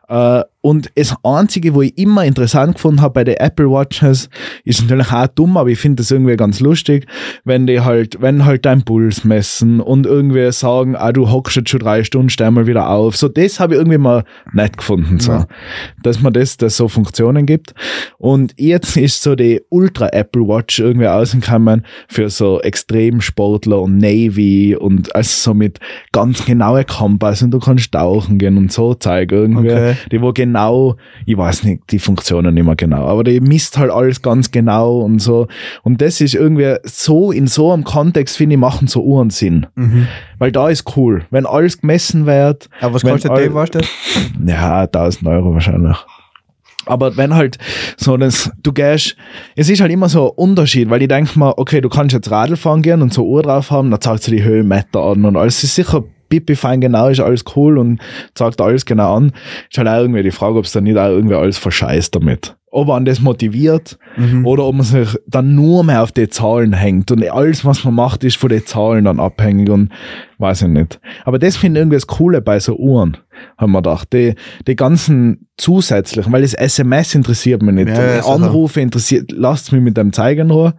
B: Äh, und das Einzige, wo ich immer interessant gefunden habe bei den Apple Watches, ist natürlich auch dumm, aber ich finde das irgendwie ganz lustig, wenn die halt, wenn halt dein Puls messen und irgendwie sagen, ah, du hockst jetzt schon drei Stunden, steh mal wieder auf. So, das habe ich irgendwie mal nett gefunden, so.
A: Ja.
B: Dass man das, das so Funktionen gibt. Und jetzt ist so die Ultra Apple Watch irgendwie ausgekommen für so Extremsportler und Navy und also so mit ganz genaue Kompass und du kannst tauchen gehen und so zeigen irgendwie.
A: Okay.
B: Die wo genau, ich weiß nicht, die Funktionen nicht mehr genau, aber die misst halt alles ganz genau und so. Und das ist irgendwie so, in so einem Kontext, finde ich, machen so Uhren Sinn.
A: Mhm.
B: Weil da ist cool. Wenn alles gemessen wird,
A: Aber was kostet
B: all-
A: die, weißt du? das?
B: ja, 1000 Euro wahrscheinlich. Aber wenn halt so das, du gehst, es ist halt immer so ein Unterschied, weil ich denke mal, okay, du kannst jetzt Radl fahren gehen und so Uhr drauf haben, dann zeigt sie die Höhenmeter an und alles ist sicher pipi fein genau, ist alles cool und zeigt alles genau an. Ist halt auch irgendwie die Frage, ob es dann nicht auch irgendwie alles verscheißt damit. Ob man das motiviert
A: Mhm.
B: oder ob man sich dann nur mehr auf die Zahlen hängt und alles, was man macht, ist von den Zahlen dann abhängig und weiß ich nicht. Aber das finde ich irgendwie das Coole bei so Uhren, haben wir gedacht. Die, die ganzen zusätzlichen, weil das SMS interessiert mich nicht.
A: Ja.
B: Anrufe interessiert, lasst mich mit dem zeigen nur.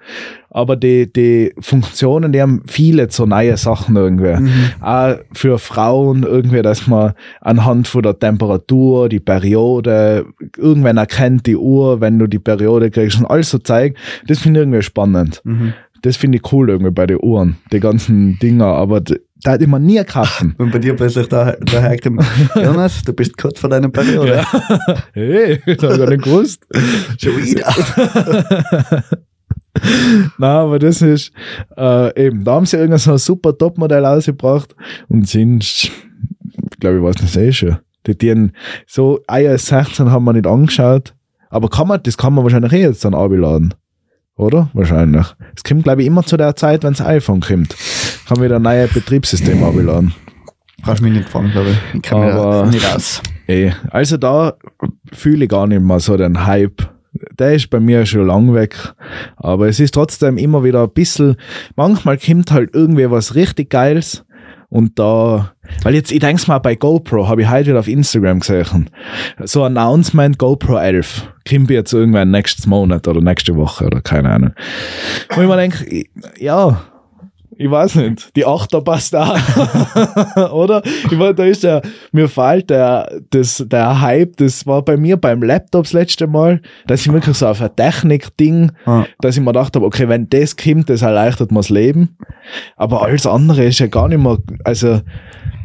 B: Aber die, die Funktionen, die haben viele so neue Sachen irgendwie.
A: Mhm.
B: Auch für Frauen irgendwie, dass man anhand von der Temperatur, die Periode, irgendwann erkennt die Uhr, wenn du die Periode kriegst und alles so zeigt. Das finde ich irgendwie spannend.
A: Mhm.
B: Das finde ich cool irgendwie bei den Uhren, die ganzen Dinger, aber da hätte ich mir nie kaufen.
A: Und bei dir plötzlich da, da herkommt, Jonas, du bist kurz vor deiner Periode.
B: Hey, das habe ich gar nicht gewusst.
A: Schon wieder.
B: Nein, aber das ist äh, eben, da haben sie irgendein so ein super Topmodell ausgebracht und sind, ich glaube ich, weiß nicht, eh schon. Die, die so iOS 16 haben wir nicht angeschaut, aber kann man, das kann man wahrscheinlich eh jetzt dann abladen. Oder? Wahrscheinlich. Es kommt, glaube ich, immer zu der Zeit, wenn das iPhone kommt. Kann wieder ein neues Betriebssystem abladen.
A: Kannst mich nicht fangen, glaube ich. Ich kann
B: Aber-
A: mir nicht aus.
B: Eh, also da fühle ich gar nicht mehr so den Hype. Der ist bei mir schon lang weg. Aber es ist trotzdem immer wieder ein bisschen, manchmal kommt halt irgendwie was richtig Geiles. Und da, weil jetzt, ich denke mal, bei GoPro habe ich heute wieder auf Instagram gesehen. So Announcement GoPro 11. Kommt jetzt irgendwann nächstes Monat oder nächste Woche oder keine Ahnung. Wo ich mir denke, ja, ich weiß nicht, die Achter passt auch. Oder? Ich meine, da ist der, mir fehlt der, das, der Hype, das war bei mir beim Laptop das letzte Mal, dass ich wirklich so auf ein Technik-Ding,
A: Ah.
B: dass ich mir gedacht habe, okay, wenn das kommt, das erleichtert mir das Leben. Aber alles andere ist ja gar nicht mehr, also,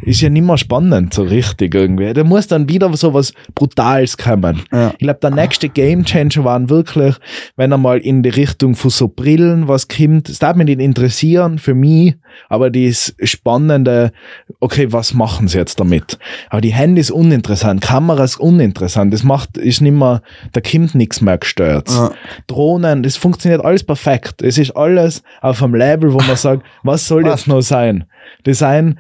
B: ist ja nicht mehr spannend, so richtig irgendwie. Da muss dann wieder so was Brutales kommen.
A: Ja.
B: Ich glaube, der nächste Game Changer waren wirklich, wenn er mal in die Richtung von so Brillen was kommt. Das darf mich nicht interessieren für mich, aber das spannende, okay, was machen sie jetzt damit? Aber die Hände ist uninteressant, Kamera ist uninteressant, das macht, ist nicht mehr, da kommt nichts mehr gestört.
A: Ja.
B: Drohnen, das funktioniert alles perfekt. Es ist alles auf einem Level, wo man sagt, was soll jetzt noch sein? Design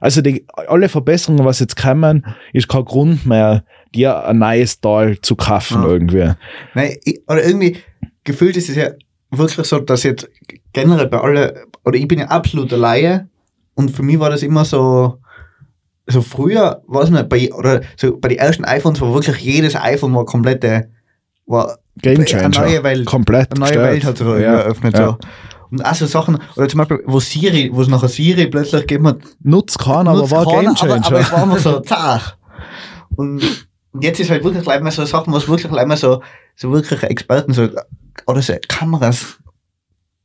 B: also die, alle Verbesserungen, was jetzt kommen, ist kein Grund mehr, dir ein neues Teil zu kaufen
A: Ja.
B: irgendwie.
A: Nein, oder irgendwie gefühlt ist es ja wirklich so, dass jetzt generell bei alle, oder ich bin ja absoluter Laie und für mich war das immer so, so früher, weiß nicht, bei, oder so bei den ersten iPhones war wirklich jedes iPhone war komplette, war
B: Game
A: eine
B: Changer.
A: neue Welt.
B: Komplett
A: eine neue
B: gestört.
A: Welt hat sich
B: Ja,
A: eröffnet.
B: ja.
A: So. Und auch so Sachen, oder zum Beispiel, wo Siri, wo es nachher Siri plötzlich gegeben hat,
B: Nutzt keiner, aber war
A: keiner,
B: Game Changer.
A: Aber, aber es war immer so zart. Und jetzt ist halt wirklich gleich mal so Sachen, was wirklich gleich mal so, so wirklich Experten so, oder so Kameras,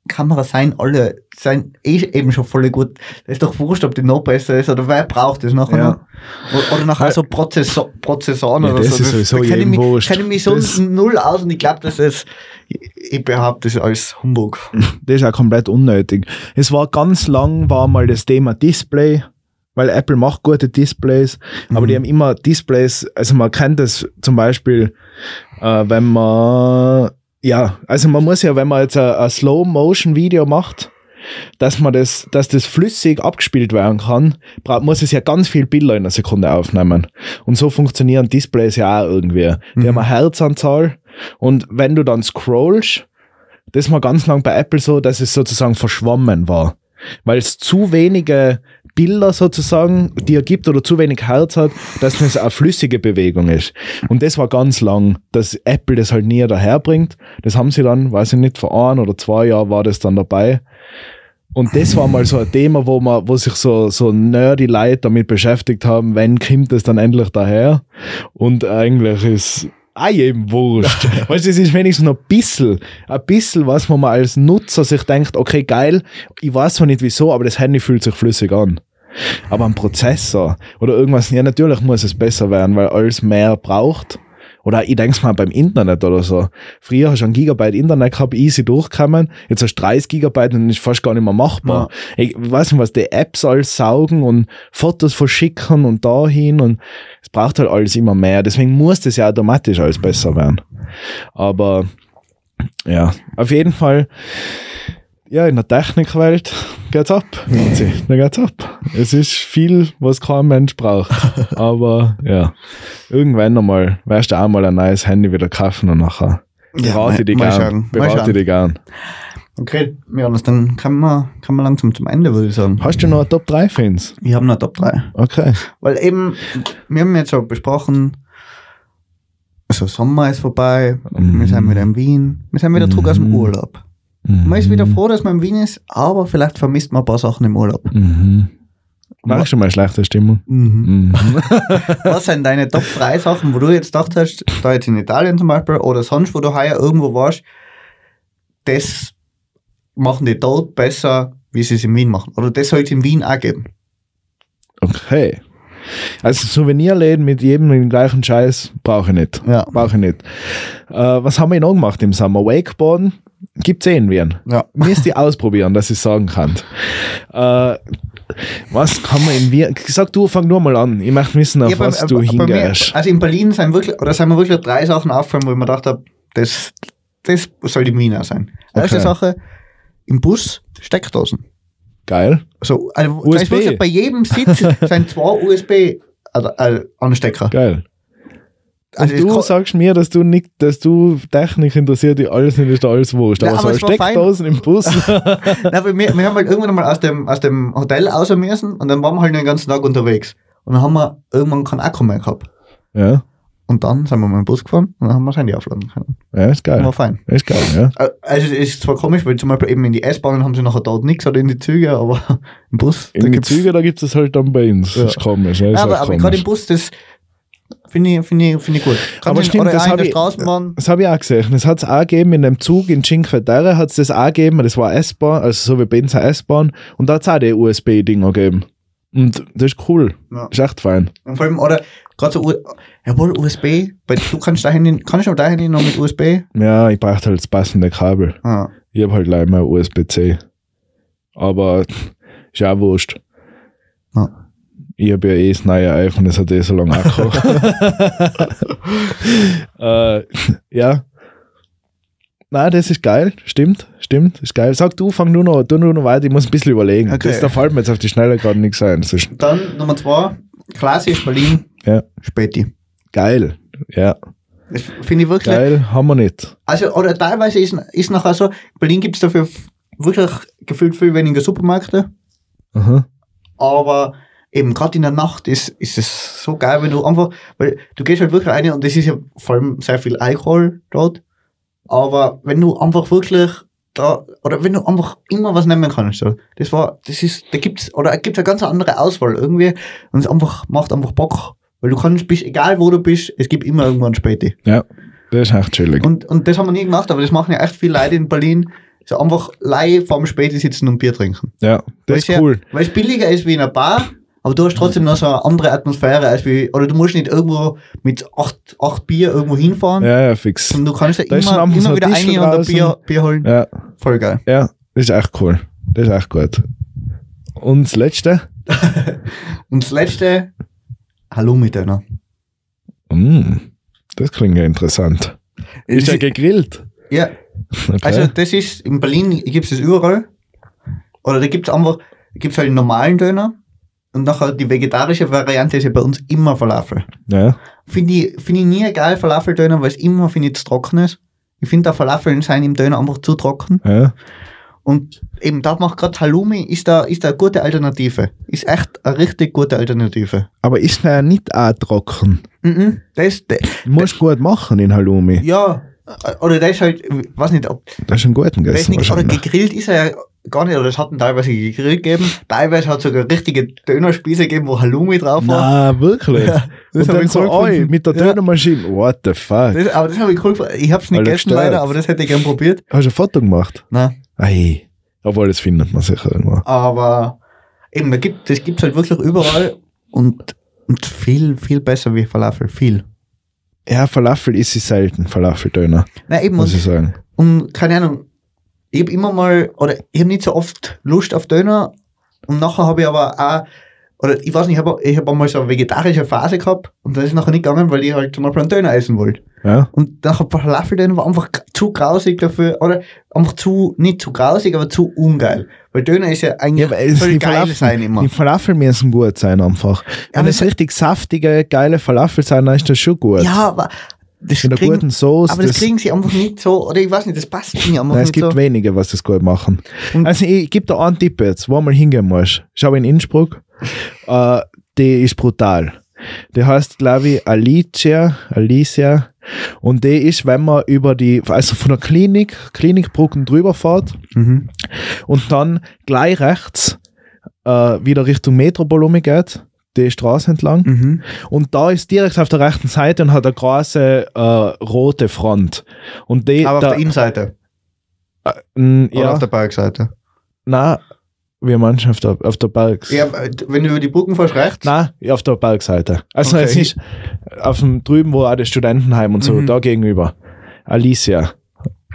A: Kameras sein alle, sein eh eben schon voll gut. Das ist doch wurscht, ob die noch besser ist oder wer braucht das nachher
B: Ja.
A: noch. Oder, nachher so Prozessor, Prozessoren
B: Ja,
A: oder
B: das
A: so.
B: ist sowieso
A: da kenne ich, mich-
B: wurscht.
A: ich mich so
B: Das-
A: null aus und ich glaube, das ist, ich, behaupte, das ist alles Humbug.
B: das ist auch komplett unnötig. Es war ganz lang, war mal das Thema Display, weil Apple macht gute Displays, aber
A: Mhm.
B: die haben immer Displays, also man kennt das zum Beispiel, äh, wenn man, ja, also man muss ja, wenn man jetzt ein, ein Slow-Motion-Video macht, dass man das, dass das flüssig abgespielt werden kann, bra- muss es ja ganz viel Bilder in einer Sekunde aufnehmen. Und so funktionieren Displays ja auch irgendwie. Die
A: Mhm.
B: haben eine Herzanzahl und wenn du dann scrollst, das war ganz lang bei Apple so, dass es sozusagen verschwommen war. Weil es zu wenige Bilder sozusagen dir gibt oder zu wenig Herz hat, dass das eine flüssige Bewegung ist. Und das war ganz lang, dass Apple das halt nie daherbringt. Das haben sie dann, weiß ich nicht, vor ein oder zwei Jahren war das dann dabei. Und das war mal so ein Thema, wo man, wo sich so, so nerdy Leute damit beschäftigt haben, wenn kommt es dann endlich daher? Und eigentlich ist auch jedem wurscht. weißt du, es ist wenigstens noch ein bisschen, ein bisschen, was man mal als Nutzer sich denkt, okay, geil, ich weiß zwar nicht wieso, aber das Handy fühlt sich flüssig an. Aber ein Prozessor oder irgendwas, ja, natürlich muss es besser werden, weil alles mehr braucht. Oder ich denke mal beim Internet oder so. Früher hast du ein Gigabyte Internet gehabt, easy durchgekommen. Jetzt hast du 30 Gigabyte und ist fast gar nicht mehr machbar. Ich weiß nicht, was die Apps alles saugen und Fotos verschicken und dahin und es braucht halt alles immer mehr. Deswegen muss das ja automatisch alles besser werden. Aber ja, auf jeden Fall, ja, in der Technikwelt geht's ab. Da geht's ab. Es ist viel, was kein Mensch braucht. Aber ja, irgendwann einmal wirst du auch mal ein neues Handy wieder kaufen und nachher berate dich
A: mal
B: gern. Berate dich gern.
A: Okay, Johannes, dann kann man, kann man langsam zum Ende, würde ich sagen.
B: Hast du noch Top 3 Fans?
A: Ich habe noch Top 3.
B: Okay.
A: Weil eben, wir haben jetzt schon besprochen, also Sommer ist vorbei,
B: Mhm.
A: wir sind wieder in Wien, wir sind wieder zurück aus dem
B: Mhm.
A: Urlaub.
B: Mhm.
A: Man ist wieder froh, dass man in Wien ist, aber vielleicht vermisst man ein paar Sachen im Urlaub.
B: Mhm. Merkst du mal schlechte Stimmung?
A: Mhm.
B: Mhm.
A: Was sind deine Top 3 Sachen, wo du jetzt gedacht hast, da jetzt in Italien zum Beispiel oder sonst, wo du heuer irgendwo warst, das machen die dort besser, wie sie es in Wien machen. Oder das soll es in Wien auch geben.
B: Okay. Also Souvenirläden mit jedem den gleichen Scheiß brauche ich nicht.
A: Ja.
B: Brauche ich nicht. Äh, was haben wir noch gemacht im Sommer? Wakeboarden gibt's eh in Wien.
A: Ja.
B: Müsst ihr ausprobieren, dass ich sagen kann. Äh, was kann man in Wien? Sag du, fang nur mal an. Ich möchte wissen, auf
A: Ja,
B: was
A: bei-
B: du hingehst.
A: Also in Berlin sind wirklich, oder sind mir wirklich drei Sachen aufgefallen, wo ich mir gedacht habe, das, das soll die Wiener sein. Erste
B: Okay.
A: Sache, im Bus Steckdosen.
B: Geil.
A: So, also,
B: USB.
A: Wirklich bei jedem Sitz sind zwei USB also, also Anstecker.
B: Geil.
A: Also
B: Und du sagst mir, dass du nicht, dass du Technik interessiert, die alles nicht ist, alles wurscht. Aber,
A: aber
B: so. Steckdosen im Bus.
A: Nein, wir, wir haben halt irgendwann mal aus dem, aus dem Hotel raus müssen und dann waren wir halt den ganzen Tag unterwegs. Und dann haben wir irgendwann keinen Akku mehr gehabt.
B: ja.
A: Und dann sind wir mit dem Bus gefahren und dann haben wir das Handy aufladen können.
B: Ja, ist geil.
A: War fein.
B: Ist geil, ja.
A: Also es ist zwar komisch, weil zum Beispiel eben in die S-Bahnen haben sie nachher dort nichts oder in die Züge, aber im Bus,
B: In die Züge, da gibt es halt dann bei uns.
A: Ja.
B: Das ist komisch. Ja,
A: aber, aber gerade im Bus, das finde ich, finde ich, finde ich gut. Kann
B: Aber stimmt, das
A: auch in
B: hab
A: der
B: ich-. Das habe ich auch gesehen. Das hat es auch gegeben in dem Zug in Cinque Terre, hat es das auch gegeben. Das war S-Bahn, also so wie eine S-Bahn. Und da hat es auch die USB-Dinger gegeben. Und das ist cool.
A: Ja.
B: Das ist echt fein.
A: Und vor allem, oder gerade so, jawohl, USB, weil du kannst dein Handy, kannst du dein Handy noch mit USB?
B: Ja, ich brauche halt das passende Kabel.
A: Ah.
B: Ich habe halt leider mal USB-C. Aber ist auch wurscht.
A: Ja.
B: Ich habe ja eh das neue iPhone, das hat eh so lange Akku. äh, ja. Nein, das ist geil. Stimmt, stimmt, ist geil. Sag du, fang nur noch, du nur noch weiter, ich muss ein bisschen überlegen.
A: Okay.
B: Das, da fällt mir jetzt auf die Schnelle gerade nichts ein.
A: Dann Nummer zwei, klassisch Berlin,
B: Ja.
A: Späti.
B: geil. Ja,
A: finde ich wirklich.
B: geil haben wir nicht.
A: Also, oder teilweise ist, ist nachher so, Berlin gibt es dafür wirklich gefühlt viel weniger Supermärkte,
B: Aha.
A: aber eben gerade in der Nacht ist, ist es so geil, wenn du einfach, weil du gehst halt wirklich rein und es ist ja vor allem sehr viel Alkohol dort, aber wenn du einfach wirklich da, oder wenn du einfach immer was nehmen kannst, so, das war, das ist, da gibt's, oder es gibt eine ganz andere Auswahl irgendwie und es einfach, macht einfach Bock, weil du kannst, bist, egal wo du bist, es gibt immer irgendwann Späti.
B: Ja, das ist echt chillig.
A: Und, und das haben wir nie gemacht, aber das machen ja echt viele Leute in Berlin. So einfach live vorm Späti sitzen und Bier trinken.
B: Ja, das ist
A: Weil's
B: cool.
A: Ja, weil es billiger ist wie in einer Bar, aber du hast trotzdem noch so eine andere Atmosphäre als wie, oder du musst nicht irgendwo mit acht, acht Bier irgendwo hinfahren,
B: Ja, ja, fix.
A: sondern du kannst ja
B: Da
A: immer,
B: so
A: immer
B: ein
A: wieder rein und ein. Bier, Bier holen.
B: Ja,
A: Voll geil.
B: ja, das ist echt cool. Das ist echt gut. Und das letzte?
A: Und das letzte, Hallo mit einer.
B: Mm, das klingt ja interessant. Ist ja gegrillt.
A: Ja,
B: Okay.
A: Also das ist, in Berlin gibt es das überall. Oder da gibt es einfach, gibt es halt einen normalen Döner und nachher die vegetarische Variante ist ja bei uns immer Falafel.
B: ja.
A: Finde ich, find ich nie geil, Falafeldöner, weil es immer, finde ich, zu trocken ist. Ich finde, da Falafeln sein im Döner einfach zu trocken.
B: ja.
A: Und eben da macht gerade Halloumi, ist da, ist da eine gute Alternative. Ist echt eine richtig gute Alternative.
B: Aber ist ja nicht auch trocken.
A: Mhm. Das, das,
B: Du musst gut machen in Halloumi.
A: ja, oder das ist halt, weiß nicht, ob
B: Das ist ein guten Gessen
A: nicht, oder gegrillt ist er ja gar nicht, oder es hat ihn teilweise gegrillt gegeben. Teilweise hat es sogar richtige Dönerspieße gegeben, wo Halloumi drauf war.
B: Na, wirklich?
A: Ja, das
B: Und dann
A: ich
B: so, oi, mit der
A: Ja.
B: Dönermaschine. What the fuck?
A: Das, aber das habe ich cool gefunden. Ich habe es nicht gegessen leider, aber das hätte ich gern probiert.
B: Hast du ein Foto gemacht?
A: Nein.
B: Ei. Obwohl, das findet man sicher irgendwo.
A: Aber eben, das gibt es halt wirklich überall und, und viel, viel besser wie Falafel. Viel.
B: Ja, Falafel ist sie selten, Falafeldöner,
A: Nein, eben,
B: muss ich sagen.
A: und keine Ahnung, ich habe immer mal, oder ich habe nicht so oft Lust auf Döner und nachher habe ich aber auch, oder ich weiß nicht, ich habe ich hab einmal so eine vegetarische Phase gehabt und das ist nachher nicht gegangen, weil ich halt zum Beispiel einen Döner essen wollte.
B: Ja,
A: Und nachher Falafeldöner war einfach zu grausig dafür, oder einfach zu, nicht zu grausig, aber zu ungeil. Weil Döner ist ja eigentlich
B: Ja, es- die
A: geil
B: Falafel-
A: sein immer.
B: die Falafel müssen gut sein einfach. Wenn
A: aber
B: es richtig saftige, geile Falafel sein, dann ist das schon gut.
A: Ja, aber das,
B: In der
A: kriegen,
B: guten Soße.
A: aber das, kriegen sie einfach nicht so, oder ich weiß nicht, das passt mir einfach
B: Nein, es gibt
A: so.
B: wenige, was das gut machen.
A: Und-
B: also ich gebe dir einen Tipp jetzt, wo mal hingehen musst. Schau in Innsbruck. Äh, die ist brutal. Die heißt, glaube ich, Alicia, Alicia. Und die ist, wenn man über die, also von der Klinik, Klinikbrücken drüber fährt
A: Mhm.
B: und dann gleich rechts äh, wieder Richtung Metropolume geht, die Straße entlang.
A: Mhm.
B: Und da ist direkt auf der rechten Seite und hat eine große äh, rote Front. Und die,
A: Aber auf
B: da,
A: der Innenseite
B: Mm,
A: oder
B: ja,
A: auf der Bergseite.
B: nein, wie du auf der, auf der Bergs?
A: Ja, wenn du über die Brücken fährst, rechts.
B: Nein, auf der Bergseite. Also
A: Okay.
B: es ist auf dem drüben, wo auch das Studentenheim und so,
A: Mhm.
B: da gegenüber. Alicia.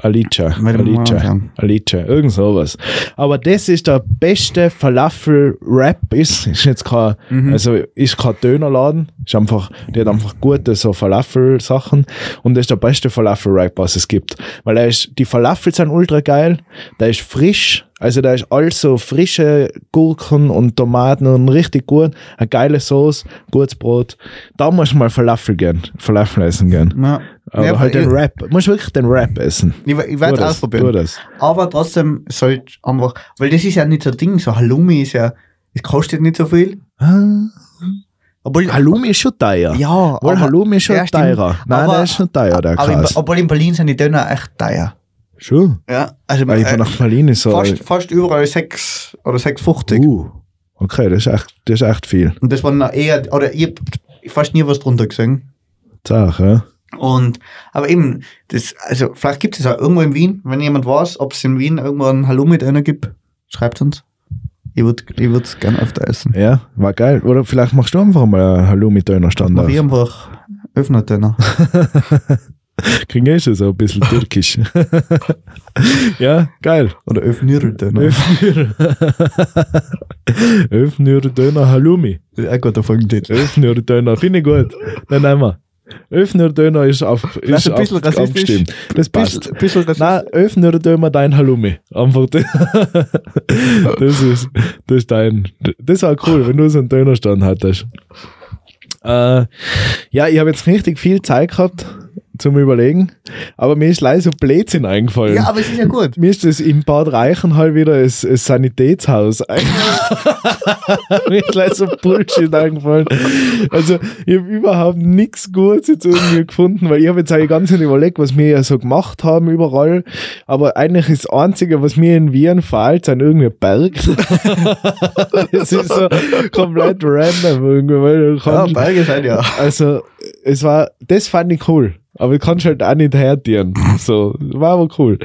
B: Alicia. Alicia. Alicia. Irgend sowas. Aber das ist der beste Falafel-Rap. Ist, ist jetzt kein,
A: Mhm.
B: also ist kein Dönerladen. Ist einfach, die hat einfach gute so Falafel-Sachen. Und das ist der beste Falafel-Rap, was es gibt. Weil er ist, die Falafel sind ultra geil. Der ist frisch. Also da ist alles so frische Gurken und Tomaten und richtig gut. Eine geile Sauce, gutes Brot. Da musst du mal Falafel gehen. Falafel essen gehen.
A: Ja.
B: Aber
A: Ja,
B: halt
A: ich,
B: den Rap. Du musst wirklich den Rap essen.
A: ich, ich werde es ausprobieren. Aber trotzdem sollte einfach, weil das ist ja nicht so ein Ding, so Halloumi ist ja, es kostet nicht so viel.
B: Ah,
A: Obwohl,
B: Halloumi ist schon teuer.
A: ja,
B: Wohl, Halloumi ist schon
A: ja,
B: teurer. Nein,
A: Aber-
B: der ist schon teuer, der
A: aber in, obwohl in Berlin sind die Döner echt teuer.
B: Schon.
A: Ja, also
B: Weil ich
A: äh,
B: nach Berlin ist so.
A: fast, fast überall 6 oder 6,50.
B: Uh, okay, das ist echt, das ist echt viel.
A: Und das waren eher, oder ich hab fast nie was drunter gesehen.
B: Sag, ja.
A: Und, aber eben, das, also vielleicht gibt es auch irgendwo in Wien, wenn jemand weiß, ob es in Wien irgendwo einen Halloumi-Döner gibt, schreibt uns. Ich würde ich gerne öfter essen.
B: Ja, war geil. Oder vielleicht machst du einfach mal einen Halloumi-Döner-Stand
A: Mach
B: auf.
A: ich einfach Öffner-Döner.
B: Kriegen eh schon so ein bisschen türkisch. ja, geil.
A: Oder Öffnür-Döner.
B: Öffnür. Öffnür Döner Halloumi.
A: Ein guter Folgentitel.
B: Öffnür Döner, finde ich gut. Dann nehmen wir. Öffnür Döner ist, auf, ist
A: ein bisschen
B: auf,
A: rassistisch.
B: abgestimmt. Das passt.
A: Bisschen, bisschen rassistisch.
B: Nein, öffne oder Dömer dein Halloumi. Einfach das. das ist, das ist dein. Das war cool, wenn du so einen Dönerstand hattest. Äh, ja, ich habe jetzt richtig viel Zeit gehabt zum Überlegen, aber mir ist leider so Blödsinn eingefallen.
A: Ja, aber es ist ja gut.
B: Mir ist das in Bad Reichenhall wieder ein, ein Sanitätshaus. mir ist leider so Bullshit eingefallen. Also, ich habe überhaupt nichts Gutes jetzt irgendwie gefunden, weil ich habe jetzt eigentlich ganz nicht überlegt, was wir ja so gemacht haben überall. Aber eigentlich ist das Einzige, was mir in Wien fehlt, sind irgendwie Berg. Es ist so komplett random irgendwie, weil
A: Ja, Berge sind ja.
B: also, es war, das fand ich cool. Aber ich kann halt auch nicht herdienen. So, war aber cool.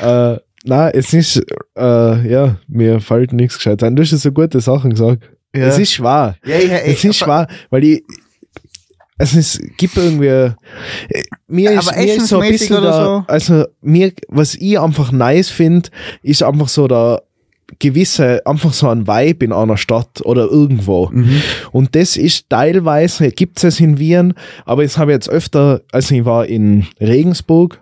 B: Äh, nein, es ist, äh, ja, mir fällt nichts gescheit ein. Du hast ja so gute Sachen gesagt.
A: Ja.
B: Es ist schwer.
A: Ja, ja,
B: Es ist schwer, weil ich, also es gibt irgendwie, äh, mir ist,
A: aber
B: mir ist so ein bisschen
A: oder
B: da,
A: so?
B: also mir, was ich einfach nice finde, ist einfach so der gewisse, einfach so ein Vibe in einer Stadt oder irgendwo.
A: Mhm.
B: Und das ist teilweise, gibt es in Wien, aber das habe ich jetzt öfter, also ich war in Regensburg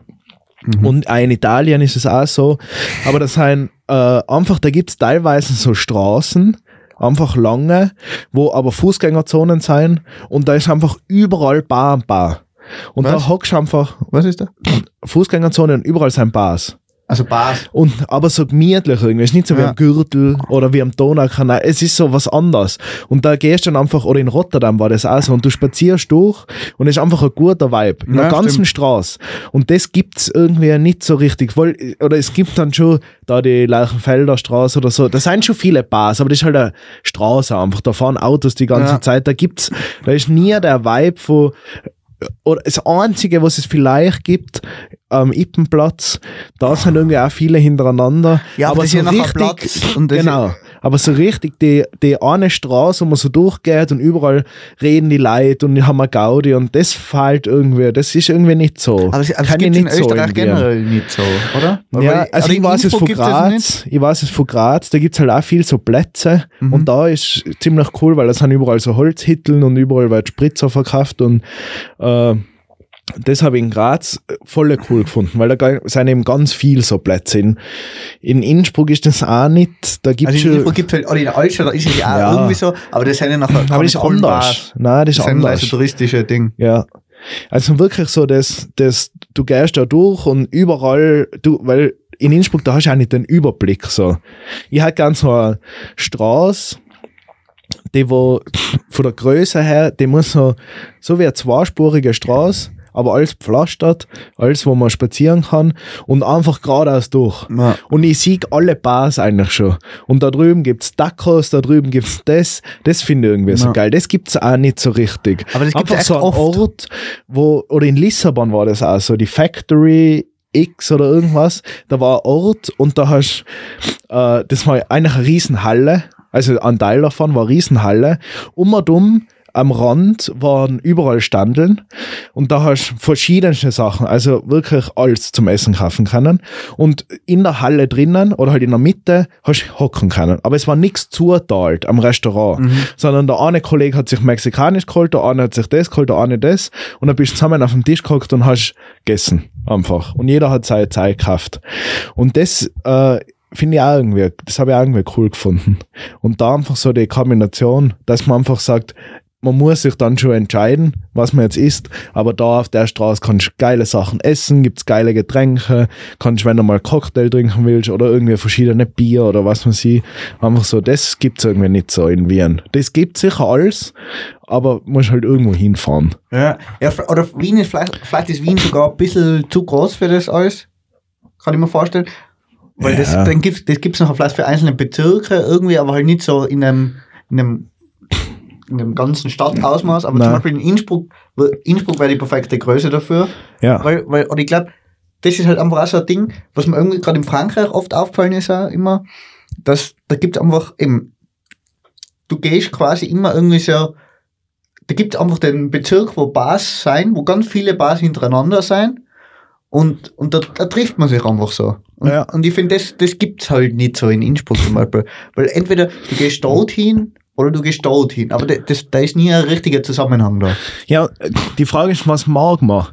A: Mhm.
B: und auch in Italien ist es auch so, aber das sind äh, einfach, da gibt es teilweise so Straßen, einfach lange, wo aber Fußgängerzonen sein und da ist einfach überall Bar und Bar. Und
A: Was?
B: da hockst du einfach
A: Was ist da?
B: Fußgängerzonen und überall sind Bars.
A: Also Bars.
B: Und, aber so gemütlich irgendwie. Es ist nicht so wie
A: Ja.
B: am Gürtel oder wie am Donaukanal. Es ist so was anderes. Und da gehst du dann einfach, oder in Rotterdam war das auch so, und du spazierst durch und es ist einfach ein guter Vibe. In
A: Ja,
B: der ganzen
A: stimmt.
B: Straße. Und das gibt's irgendwie nicht so richtig. Weil, oder es gibt dann schon da die Leichenfelder Straße oder so. Da sind schon viele Bars, aber das ist halt eine Straße einfach. Da fahren Autos die ganze
A: Ja.
B: Zeit. Da gibt's, da ist nie der Vibe von, oder das Einzige, was es vielleicht gibt, am Ippenplatz, da sind irgendwie auch viele hintereinander.
A: Ja, aber
B: aber
A: das
B: so
A: ist ja
B: richtig,
A: Platz und das
B: genau. Aber so richtig die, die eine Straße, wo man so durchgeht und überall reden die Leute und die haben eine Gaudi und das fehlt irgendwie, das ist irgendwie nicht so.
A: Aber es, aber es
B: Kann
A: gibt in
B: nicht so
A: Österreich
B: Wien.
A: generell nicht so, oder?
B: Ja,
A: Weil-
B: also
A: oder
B: ich weiß es von Graz, ich weiß es von Graz, da gibt es halt auch viel so Plätze
A: Mhm.
B: und da ist ziemlich cool, weil da sind überall so Holzhitteln und überall wird Spritzer verkauft und äh, das habe ich in Graz voll cool gefunden, weil da sind eben ganz viel so Plätze. In, in Innsbruck ist das auch nicht, da gibt es
A: Also in Innsbruck gibt es halt, oder in Altstadt ist es ja auch irgendwie so, aber das sind ja nachher
B: aber das ist anders.
A: Bars.
B: Nein, das ist
A: Das sind
B: anders.
A: also touristische Dinge.
B: Ja. Also wirklich so, dass, dass du gehst da durch und überall, du, weil in Innsbruck, da hast du auch nicht den Überblick. So. Ich hätte gern so eine Straße, die wo von der Größe her, die muss so, so wie eine zweispurige Straße, aber alles pflastert, alles, wo man spazieren kann und einfach geradeaus durch.
A: Ja.
B: Und ich sehe alle Bars eigentlich schon. Und da drüben gibt's Tacos, da drüben gibt's das. Das finde ich irgendwie so
A: Ja.
B: geil. Das gibt's auch nicht so richtig.
A: Aber das
B: Einfach
A: echt
B: so ein
A: oft.
B: Ort, wo, oder in Lissabon war das auch so, die Factory X oder irgendwas. Da war ein Ort und da hast, äh, das war eigentlich eine Riesenhalle. Also ein Teil davon war eine Riesenhalle. Um und um am Rand waren überall Standeln und da hast du verschiedenste Sachen, also wirklich alles zum Essen kaufen können. Und in der Halle drinnen oder halt in der Mitte hast du hocken können. Aber es war nichts zuteilt am Restaurant, sondern der eine Kollege hat sich mexikanisch geholt, der andere hat sich das geholt, der eine das und dann bist du zusammen auf dem Tisch gehockt und hast gegessen einfach. Und jeder hat seine Zeit gekauft. Und das äh, finde ich auch irgendwie, das habe ich auch irgendwie cool gefunden. Und da einfach so die Kombination, dass man einfach sagt, man muss sich dann schon entscheiden, was man jetzt isst. Aber da auf der Straße kannst du geile Sachen essen, gibt es geile Getränke, kannst, wenn du mal Cocktail trinken willst oder irgendwie verschiedene Bier oder was man sieht, einfach so, das gibt es irgendwie nicht so in Wien. Das gibt sicher alles, aber musst halt irgendwo hinfahren.
A: Ja, ja oder Wien ist vielleicht, vielleicht ist Wien sogar ein bisschen zu groß für das alles. Kann ich mir vorstellen. Weil das,
B: Ja.
A: dann gibt's, das gibt's noch vielleicht für einzelne Bezirke irgendwie, aber halt nicht so in einem, in einem, in einem ganzen Stadtausmaß. Aber
B: Nein.
A: zum Beispiel in Innsbruck, Innsbruck wäre die perfekte Größe dafür.
B: Ja,
A: Weil, weil, und ich glaube, das ist halt einfach auch so ein Ding, was mir irgendwie gerade in Frankreich oft aufgefallen ist, auch immer, dass da gibt es einfach eben, du gehst quasi immer irgendwie so, da gibt es einfach den Bezirk, wo Bars sein, wo ganz viele Bars hintereinander sein und, und da, da trifft man sich einfach so. Und,
B: Ja.
A: und ich finde, das, das gibt es halt nicht so in Innsbruck zum Beispiel. Weil entweder du gehst dort hin oder du gehst dort hin, aber da- das, da ist nie ein richtiger Zusammenhang da.
B: Ja, die Frage ist, was mag man?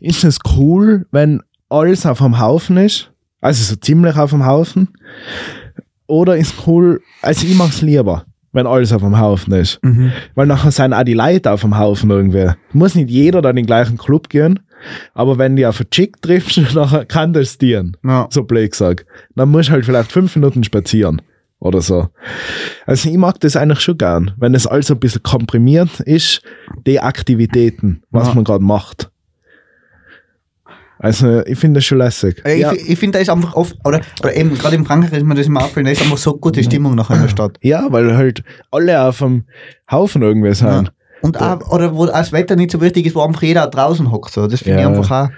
B: Ist es cool, wenn alles auf dem Haufen ist? Also so ziemlich auf dem Haufen? Oder ist cool, also ich mag es lieber, wenn alles auf dem Haufen ist. Weil nachher sind auch die Leute auf dem Haufen irgendwie. Muss nicht jeder dann in den gleichen Club gehen, aber wenn du auf einen Chick triffst, nachher kann das dienen.
A: Ja.
B: So blöd gesagt. Dann musst du halt vielleicht fünf Minuten spazieren oder so. Also ich mag das eigentlich schon gern, wenn es also ein bisschen komprimiert ist, die Aktivitäten, was
A: Ja.
B: man gerade macht. Also ich finde das schon lässig.
A: Äh,
B: ja,
A: Ich, ich finde, da ist einfach oft, oder, oder eben gerade in Frankreich ist mir das immer aufgefallen, da ist einfach so gute Stimmung nachher in der Stadt.
B: ja, weil halt alle auf dem Haufen irgendwie sind.
A: Ja. Und auch, oder wo das Wetter nicht so wichtig ist, wo einfach jeder draußen hockt. So. Das finde ich einfach auch.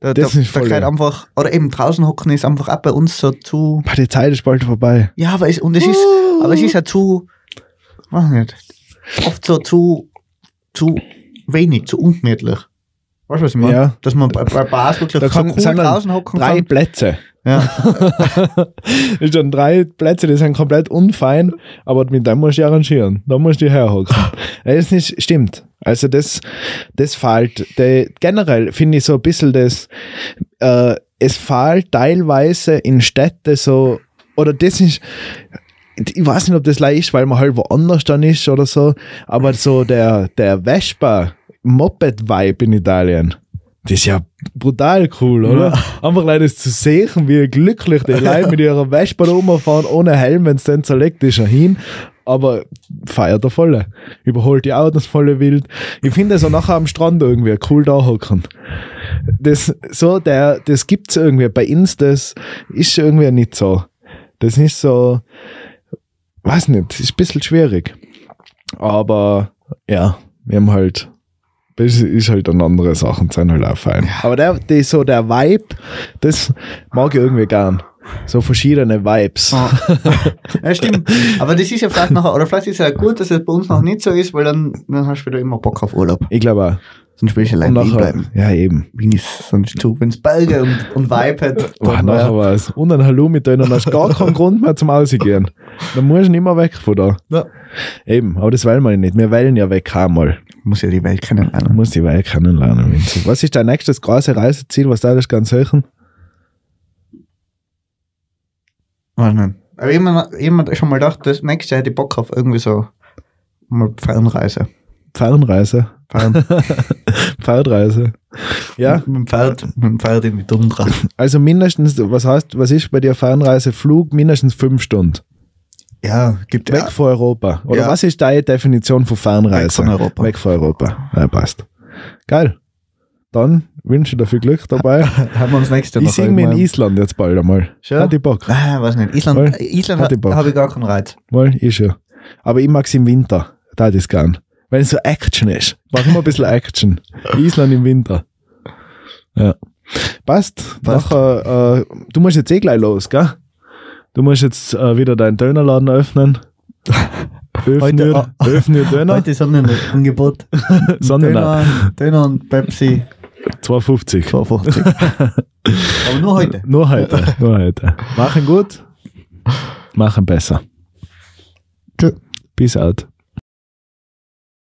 A: Da,
B: Das
A: da,
B: ist
A: da
B: voll
A: gehört
B: geil.
A: einfach, oder eben draußen hocken ist einfach auch bei uns so zu.
B: Boah, Die Zeit ist bald vorbei.
A: Ja, aber es, und es ist, aber es ist ja zu, weiß nicht, oft so zu, zu wenig, zu ungemütlich. Weißt du, was ich meine?
B: Ja.
A: Dass man bei, bei Bars wirklich
B: Da kann,
A: cool draußen hocken
B: drei
A: kann.
B: Plätze.
A: Ja.
B: ist dann drei Plätze, die sind komplett unfein, aber mit dem musst du arrangieren. Da musst du herhocken. Ja, das nicht, stimmt. Also das, das fehlt. Der, generell finde ich so ein bisschen das, äh, es fehlt teilweise in Städten so, oder das ist, ich weiß nicht, ob das leicht ist, weil man halt woanders dann ist oder so, aber so der, der Vespa Moped-Vibe in Italien, das ist ja brutal cool, oder? Einfach leider zu sehen, wie glücklich die Leute mit ihrer Vespa rumfahren, ohne Helm, wenn es dann zerlegt ist, er hin. Aber feiert der volle. Überholt die Autos volle wild. Ich finde so nachher am Strand irgendwie cool da hocken. Das, so, der, das gibt's irgendwie. Bei uns, das ist irgendwie nicht so. Das ist so, weiß nicht, ist ein bisschen schwierig. Aber ja, wir haben halt, das ist halt dann andere Sachen, sind halt auch fein. Aber der, der, so der Vibe, das mag ich irgendwie gern. So verschiedene Vibes.
A: Ja. ja, stimmt. Aber das ist ja vielleicht nachher, oder vielleicht ist es ja gut, dass es bei uns noch nicht so ist, weil dann, dann hast du wieder immer Bock auf Urlaub.
B: Ich glaube auch.
A: Sonst will ich
B: Und
A: allein
B: nachher,
A: bleiben.
B: ja eben.
A: Wien ist sonst zu. Wenn es Berge und, und Vibe hat, dann
B: nachher was. Und ein Hallo mit denen, dann hast du gar keinen Grund mehr zum Ausgehen. Dann musst du nicht mehr weg von da.
A: Ja.
B: Eben, aber das wollen wir nicht. Wir wollen ja weg einmal.
A: muss ja die Welt kennenlernen.
B: muss die Welt kennenlernen. Vinzi. Was ist dein nächstes große Reiseziel? Was da das ganz helfen?
A: Weiß nicht. Aber jemand, jemand schon mal gedacht, das nächste hätte ich Bock auf irgendwie so mal Fernreise.
B: Fernreise.
A: Fern,
B: Pferdreise. Ja,
A: mit dem Pferd, mit dem Pferd in die Tundra.
B: also mindestens, was heißt, was ist bei dir Fernreise? Flug mindestens fünf Stunden.
A: Ja, gibt
B: Weg
A: ja.
B: von Europa. Oder
A: Ja.
B: was ist deine Definition von Fernreise?
A: Weg von Europa.
B: Weg von Europa. Ja, passt. Geil. Dann wünsche ich dir viel Glück dabei.
A: Haben wir uns nächste
B: ich sehe mich in Island jetzt bald einmal.
A: Schon?
B: Hat die Bock.
A: Ah, weiß nicht. Island,
B: Voll.
A: Island habe ich gar keinen Reiz.
B: Mal, ist ja. Aber ich mag es im Winter. Da ist gern. Wenn es so Action ist. Mach immer ein bisschen Action. Island im Winter. Ja. Passt.
A: Passt.
B: Nachher, äh, du musst jetzt eh gleich los, gell? Du musst jetzt äh, wieder deinen Dönerladen öffnen. Öffne,
A: Heute-
B: öffne Döner.
A: Heute Sonnenangebot.
B: Sondern
A: Döner, Döner und Pepsi
B: 250.
A: 250. Aber nur heute.
B: Nur heute. Nur heute. Machen gut. Machen besser.
A: Tschö.
B: Peace out.